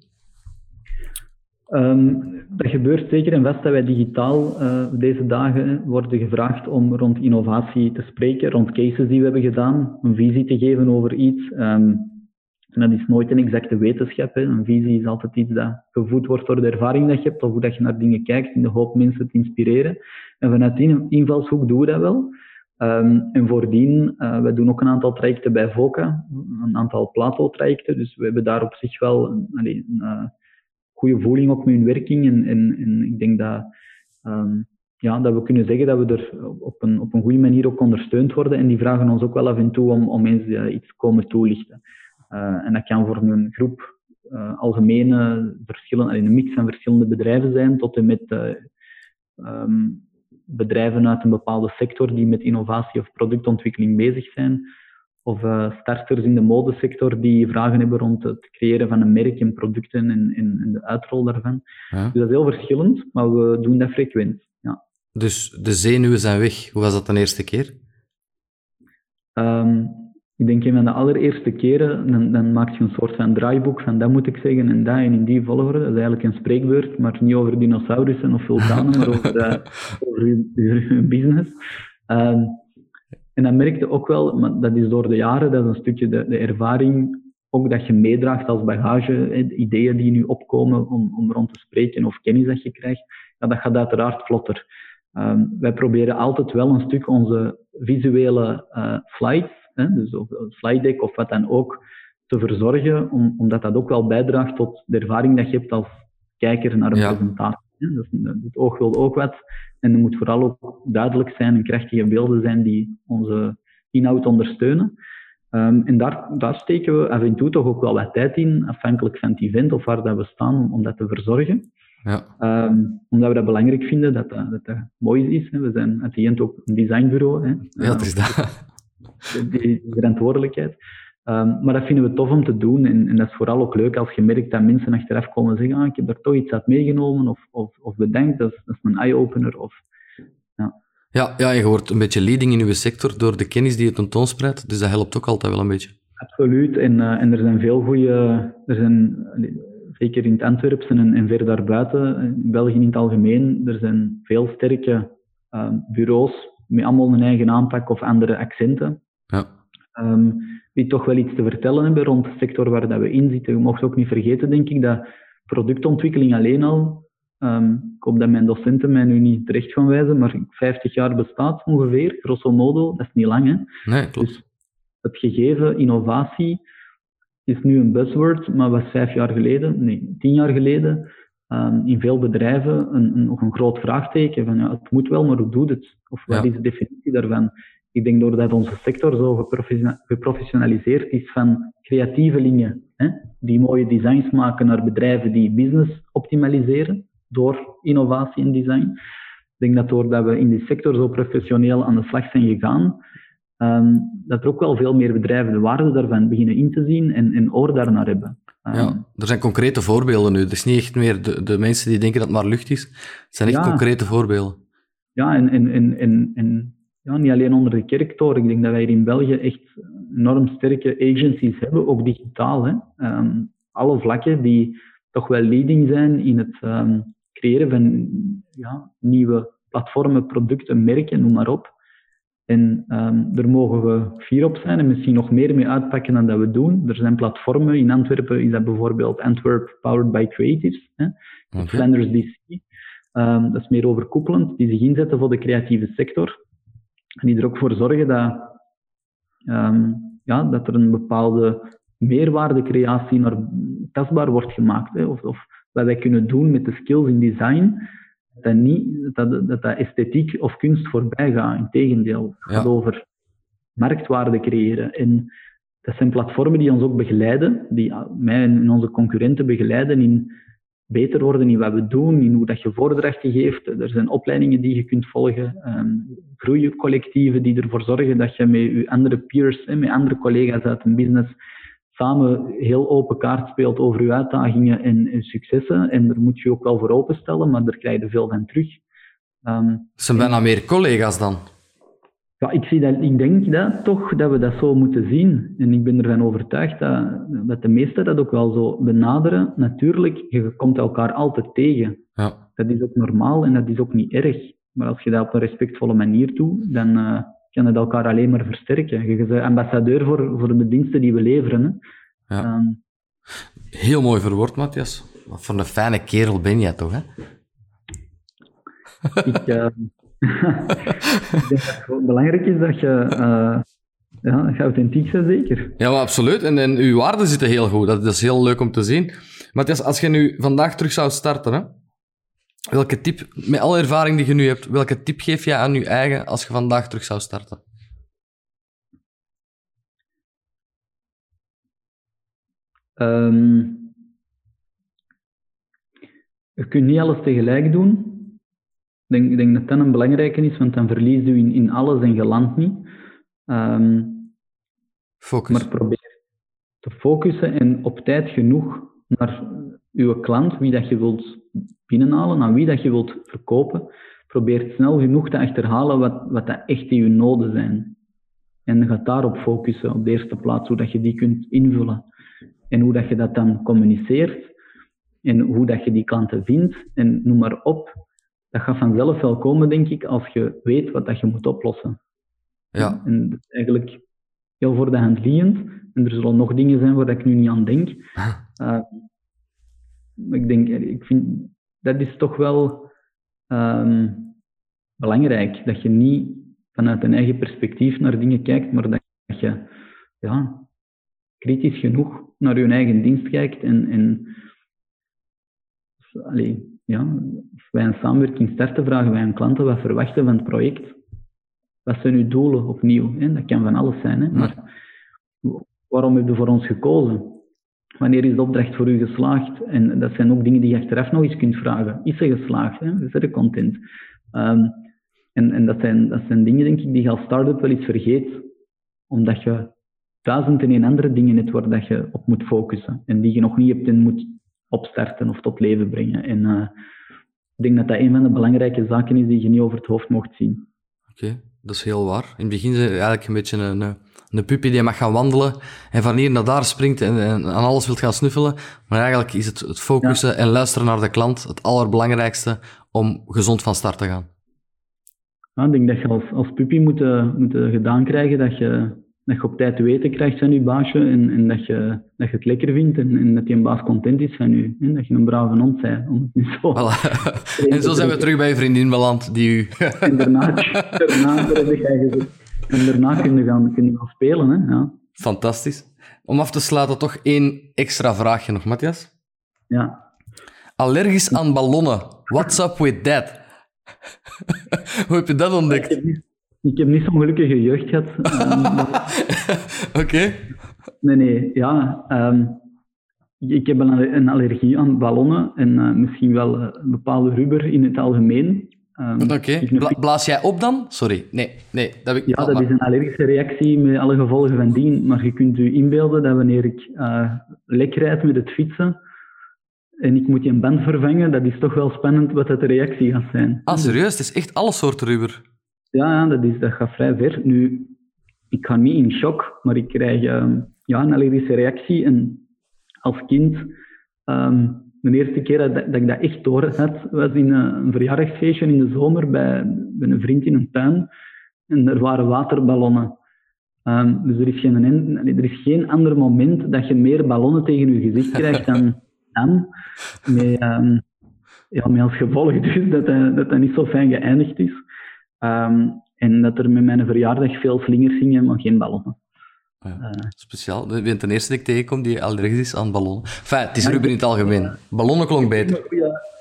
Um, dat gebeurt zeker en vast dat wij digitaal uh, deze dagen worden gevraagd om rond innovatie te spreken, rond cases die we hebben gedaan, een visie te geven over iets. Um, en dat is nooit een exacte wetenschap. Hè. Een visie is altijd iets dat gevoed wordt door de ervaring dat je hebt, of hoe dat je naar dingen kijkt, in de hoop mensen te inspireren. En vanuit die invalshoek doen we dat wel. Um, en voordien, uh, we doen ook een aantal trajecten bij VOCA, een aantal Plato-trajecten. Dus we hebben daar op zich wel een, een, uh, goede voeling op met hun werking. En, en, en ik denk dat, um, ja, dat we kunnen zeggen dat we er op een, op een goede manier ook ondersteund worden. En die vragen ons ook wel af en toe om, om eens uh, iets komen toelichten. Uh, en dat kan voor een groep uh, algemene verschillen, een mix van verschillende bedrijven zijn, tot en met um, bedrijven uit een bepaalde sector die met innovatie of productontwikkeling bezig zijn. Of uh, starters in de modesector die vragen hebben rond het creëren van een merk en producten en, en, en de uitrol daarvan. Ja. Dus dat is heel verschillend, maar we doen dat frequent. Ja. Dus de zenuwen zijn weg. Hoe was dat de eerste keer? Um, ik denk een van de allereerste keren, dan, dan maak je een soort van draaiboek van dat moet ik zeggen en dat en in die volgorde. Dat is eigenlijk een spreekbeurt, maar niet over dinosaurussen of vulkanen, maar over, uh, over business. Um, en dan merkte ook wel, maar dat is door de jaren, dat is een stukje de, de ervaring, ook dat je meedraagt als bagage, de ideeën die nu opkomen om, om rond te spreken of kennis dat je krijgt, ja, dat gaat uiteraard vlotter. Um, wij proberen altijd wel een stuk onze visuele uh, slides hè, dus of een slide deck of wat dan ook, te verzorgen, om, omdat dat ook wel bijdraagt tot de ervaring dat je hebt als kijker naar een presentatie. Dus het oog wil ook wat. En er moet vooral ook duidelijk zijn en krachtige beelden zijn die onze inhoud ondersteunen. Um, en daar, daar steken we af en toe toch ook wel wat tijd in, afhankelijk van het event of waar dat we staan, om dat te verzorgen. Ja. Um, omdat we dat belangrijk vinden, dat dat, dat, dat mooi is. Hè. We zijn het eind ook een designbureau. Hè. Ja, dat is dat die verantwoordelijkheid. Um, maar dat vinden we tof om te doen. En, en, dat is vooral ook leuk als je merkt dat mensen achteraf komen zeggen: ah, ik heb er toch iets uit meegenomen of, of, of bedenkt. Dat is, dat is een eye-opener. Of, ja. Ja, ja, je wordt een beetje leading in je sector door de kennis die je tentoonspreidt. Dus dat helpt ook altijd wel een beetje. Absoluut. En, uh, en er zijn veel goede. Er zijn, zeker in het Antwerpse en, en ver daarbuiten, in België in het algemeen, er zijn veel sterke uh, bureaus met allemaal een eigen aanpak of andere accenten. Ja. Um, die toch wel iets te vertellen hebben rond de sector waar dat we in zitten. Je mocht ook niet vergeten, denk ik, dat productontwikkeling alleen al, um, ik hoop dat mijn docenten mij nu niet terecht gaan wijzen, maar 50 jaar bestaat ongeveer, grosso modo, dat is niet lang. Hè? Nee, klopt. Dus het gegeven innovatie is nu een buzzword, maar was vijf jaar geleden, nee, tien jaar geleden, um, in veel bedrijven een, een, nog een groot vraagteken van ja, het moet wel, maar hoe doet het? Of wat is de definitie daarvan? Ik denk doordat onze sector zo geprofessionaliseerd is van creatievelingen, hè, die mooie designs maken naar bedrijven die business optimaliseren door innovatie en design. Ik denk dat doordat we in die sector zo professioneel aan de slag zijn gegaan, um, dat er ook wel veel meer bedrijven de waarde daarvan beginnen in te zien en, en oor daarnaar hebben. Um, ja, er zijn concrete voorbeelden nu. Het is niet echt meer de, de mensen die denken dat het maar lucht is. Het zijn echt concrete voorbeelden. Ja, en, en, en, en, en ja, niet alleen onder de kerktoren. Ik denk dat wij hier in België echt enorm sterke agencies hebben, ook digitaal. Hè. Um, alle vlakken die toch wel leading zijn in het um, creëren van ja, nieuwe platformen, producten, merken, noem maar op. En um, daar mogen we fier op zijn en misschien nog meer mee uitpakken dan dat we doen. Er zijn platformen, in Antwerpen is dat bijvoorbeeld Antwerp Powered by Creatives, hè, okay. Flanders DC. Um, dat is meer overkoepelend, die zich inzetten voor de creatieve sector. En die er ook voor zorgen dat, um, ja, dat er een bepaalde meerwaardecreatie naar tastbaar wordt gemaakt. Hè, of, of wat wij kunnen doen met de skills in design, dat niet dat, dat, dat esthetiek of kunst voorbij gaat. Integendeel, het gaat over marktwaarde creëren. En dat zijn platformen die ons ook begeleiden, die mij en onze concurrenten begeleiden in beter worden in wat we doen, in hoe dat je voordrachten geeft. Er zijn opleidingen die je kunt volgen, um, groeicollectieven die ervoor zorgen dat je met je andere peers, met andere collega's uit een business, samen heel open kaart speelt over uw uitdagingen en, en, successen. En daar moet je ook wel voor openstellen, maar daar krijg je veel van terug. Um, zijn bijna meer collega's dan? Ja, ik, zie dat, ik denk dat toch dat we dat zo moeten zien. En ik ben ervan overtuigd dat, dat de meesten dat ook wel zo benaderen. Natuurlijk, je komt elkaar altijd tegen. Ja. Dat is ook normaal en dat is ook niet erg. Maar als je dat op een respectvolle manier doet, dan, uh, kan het elkaar alleen maar versterken. Je bent ambassadeur voor, voor de diensten die we leveren. Hè. Ja. Um, Heel mooi verwoord, Matthias. Wat voor een fijne kerel ben jij toch, hè? ik, uh, ik denk dat het belangrijk is dat je, uh, ja, dat je authentiek bent, zeker. Ja, maar absoluut. En, en uw waarden zitten heel goed. Dat is heel leuk om te zien. Matthias, als je nu vandaag terug zou starten, hè, Welke tip, met alle ervaring die je nu hebt, welke tip geef je aan je eigen als je vandaag terug zou starten? Um, je kunt niet alles tegelijk doen. Ik denk, ik denk dat dat een belangrijke is, want dan verlies je in, in alles en je landt niet. Um, Focus. Maar probeer te focussen en op tijd genoeg naar uw klant, wie dat je wilt binnenhalen, aan wie dat je wilt verkopen, probeer snel genoeg te achterhalen wat, wat dat echt je noden zijn. En ga daarop focussen op de eerste plaats, hoe dat je die kunt invullen. En hoe dat je dat dan communiceert. En hoe dat je die klanten vindt. En noem maar op. Dat gaat vanzelf wel komen, denk ik, als je weet wat dat je moet oplossen. Ja. En dat is eigenlijk heel voor de hand liggend. En er zullen nog dingen zijn waar ik nu niet aan denk. Uh, ik denk, ik vind, dat is toch wel um, belangrijk. Dat je niet vanuit een eigen perspectief naar dingen kijkt, maar dat je ja, kritisch genoeg naar je eigen dienst kijkt en, en allee, ja, als wij een samenwerking starten, vragen wij aan klanten wat verwachten van het project. Wat zijn uw doelen opnieuw? Hè? Dat kan van alles zijn. Hè? Maar waarom heb je voor ons gekozen? Wanneer is de opdracht voor u geslaagd? En dat zijn ook dingen die je achteraf nog eens kunt vragen. Is ze geslaagd? Hè? Is er content? Um, en en dat, zijn, dat zijn dingen, denk ik, die je als start-up wel eens vergeet. Omdat je duizend en een andere dingen hebt waar dat je op moet focussen. En die je nog niet hebt en moet opstarten of tot leven brengen. En uh, ik denk dat dat een van de belangrijke zaken is die je niet over het hoofd mocht zien. Oké, dat is heel waar. In het begin is het eigenlijk een beetje een, een puppy die mag gaan wandelen en van hier naar daar springt en, en aan alles wilt gaan snuffelen. Maar eigenlijk is het, het focussen en luisteren naar de klant het allerbelangrijkste om gezond van start te gaan. Ja, ik denk dat je als, als puppy moet, moet gedaan krijgen dat je dat je op tijd te weten krijgt van je baasje en, en dat, je, dat je het lekker vindt en, en dat die een baas content is van je. En dat je een brave hond bent. Om het niet zo voilà. en zo zijn we terug bij je vriendin beland die u... en daarna, daarna, en daarna kun je gaan, kun je gaan spelen. Hè? Ja. Fantastisch. Om af te sluiten, toch één extra vraagje nog, Matthias. Ja. Allergisch aan ballonnen. What's up with that? Hoe heb je dat ontdekt? Ik heb niet, zo'n gelukkige jeugd gehad. Um, Oké. Nee, nee. Ja, um, ik heb een, allergie aan ballonnen en uh, misschien wel uh, een bepaalde rubber in het algemeen. Um, Oké. Okay. Bla blaas jij op dan? Sorry. Nee, nee. Dat heb ik... Ja, dat is een allergische reactie met alle gevolgen van dien. Maar je kunt je inbeelden dat wanneer ik uh, lek rijd met het fietsen en ik moet je een band vervangen, dat is toch wel spannend wat de reactie gaat zijn. Ah, serieus? Het is echt alle soorten rubber? Ja, dat, is, dat gaat vrij ver. Nu, ik ga niet in shock, maar ik krijg uh, ja, een allergische reactie. En als kind, um, de eerste keer dat, dat, ik dat echt door had, was in een, een verjaardagsfeestje in de zomer bij, bij, een vriend in een tuin. En er waren waterballonnen. Um, dus er is, geen, er is geen ander moment dat je meer ballonnen tegen je gezicht krijgt dan dan. Met, um, ja, met als gevolg dus dat dat, dat, dat niet zo fijn geëindigd is. Um, en dat er met mijn verjaardag veel slingers gingen, maar geen ballonnen. Oh ja, uh, speciaal. Je bent de eerste die ik tegenkom die allergisch is aan ballonnen. Enfin, het is Ruben in het algemeen. Ballonnen klonk beter.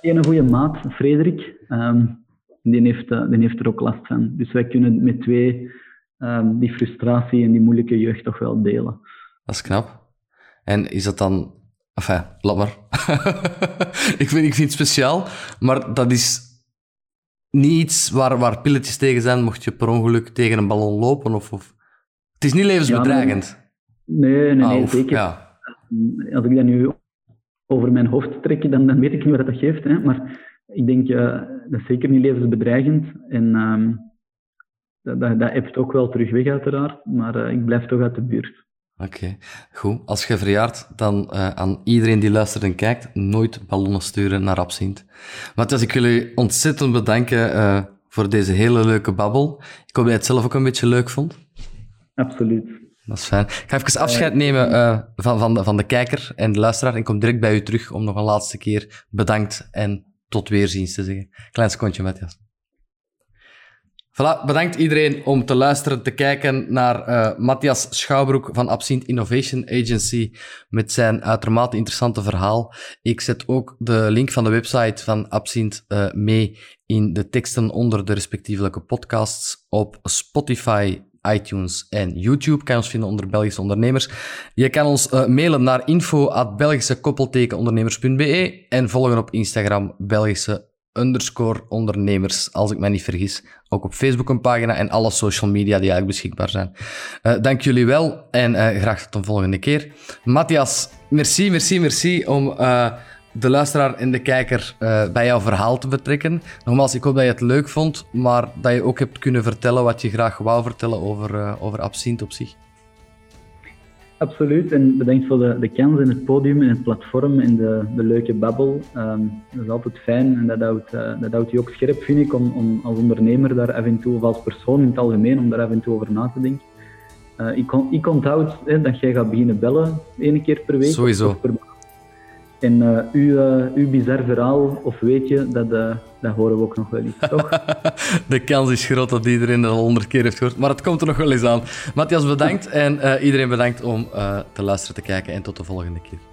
Een goede maat, Frederik, um, die, heeft, uh, die heeft er ook last van. Dus wij kunnen met twee um, die frustratie en die moeilijke jeugd toch wel delen. Dat is knap. En is dat dan... Enfin, laat maar. ik, vind, ik vind het speciaal, maar dat is niet iets waar, waar pilletjes tegen zijn, mocht je per ongeluk tegen een ballon lopen? Of, of... Het is niet levensbedreigend. nee, nee, nee, ah, zeker. Ja. Als ik dat nu over mijn hoofd trek, dan, dan weet ik niet wat dat geeft. Hè. Maar ik denk, uh, dat is zeker niet levensbedreigend. En um, dat, dat, dat ook wel terug weg, uiteraard. Maar uh, ik blijf toch uit de buurt. Oké, goed. Als je verjaart, dan uh, aan iedereen die luistert en kijkt, nooit ballonnen sturen naar Absint. Matthias, ik wil u ontzettend bedanken uh, voor deze hele leuke babbel. Ik hoop dat je het zelf ook een beetje leuk vond. Absoluut. Dat is fijn. Ik ga even afscheid nemen uh, van, van, de, van de kijker en de luisteraar en kom direct bij u terug om nog een laatste keer bedankt en tot weerziens te zeggen. Klein secondje, Matthias. Voilà, bedankt iedereen om te luisteren, te kijken naar uh, Matthias Schouwbroek van Absint Innovation Agency met zijn uitermate interessante verhaal. Ik zet ook de link van de website van Absint uh, mee in de teksten onder de respectievelijke podcasts op Spotify, iTunes en YouTube. Kan je ons vinden onder Belgische Ondernemers. Je kan ons uh, mailen naar info@belgischekoppeltekenondernemers.be en volgen op Instagram Belgische underscore ondernemers, als ik me niet vergis. Ook op Facebook een pagina en alle social media die eigenlijk beschikbaar zijn. Uh, dank jullie wel en uh, graag tot een volgende keer. Matthias, merci, merci, merci om uh, de luisteraar en de kijker bij jouw verhaal te betrekken. Nogmaals, ik hoop dat je het leuk vond, maar dat je ook hebt kunnen vertellen wat je graag wou vertellen over, over Absint op zich. Absoluut, en bedankt voor de, de kans en het podium en het platform en de, de leuke babbel. Um, dat is altijd fijn en dat houdt, uh, dat houdt je ook scherp, vind ik, om, om als ondernemer daar af en toe, of als persoon in het algemeen, om daar af en toe over na te denken. Uh, ik, ik onthoud hè, dat jij gaat beginnen bellen, één keer per week. Sowieso. Per en uh, uw, uw bizar verhaal, of weet je, dat, uh, dat horen we ook nog wel eens, toch? de kans is groot dat iedereen dat al honderd keer heeft gehoord, maar het komt er nog wel eens aan. Matthias, bedankt en iedereen bedankt om te luisteren, te kijken en tot de volgende keer.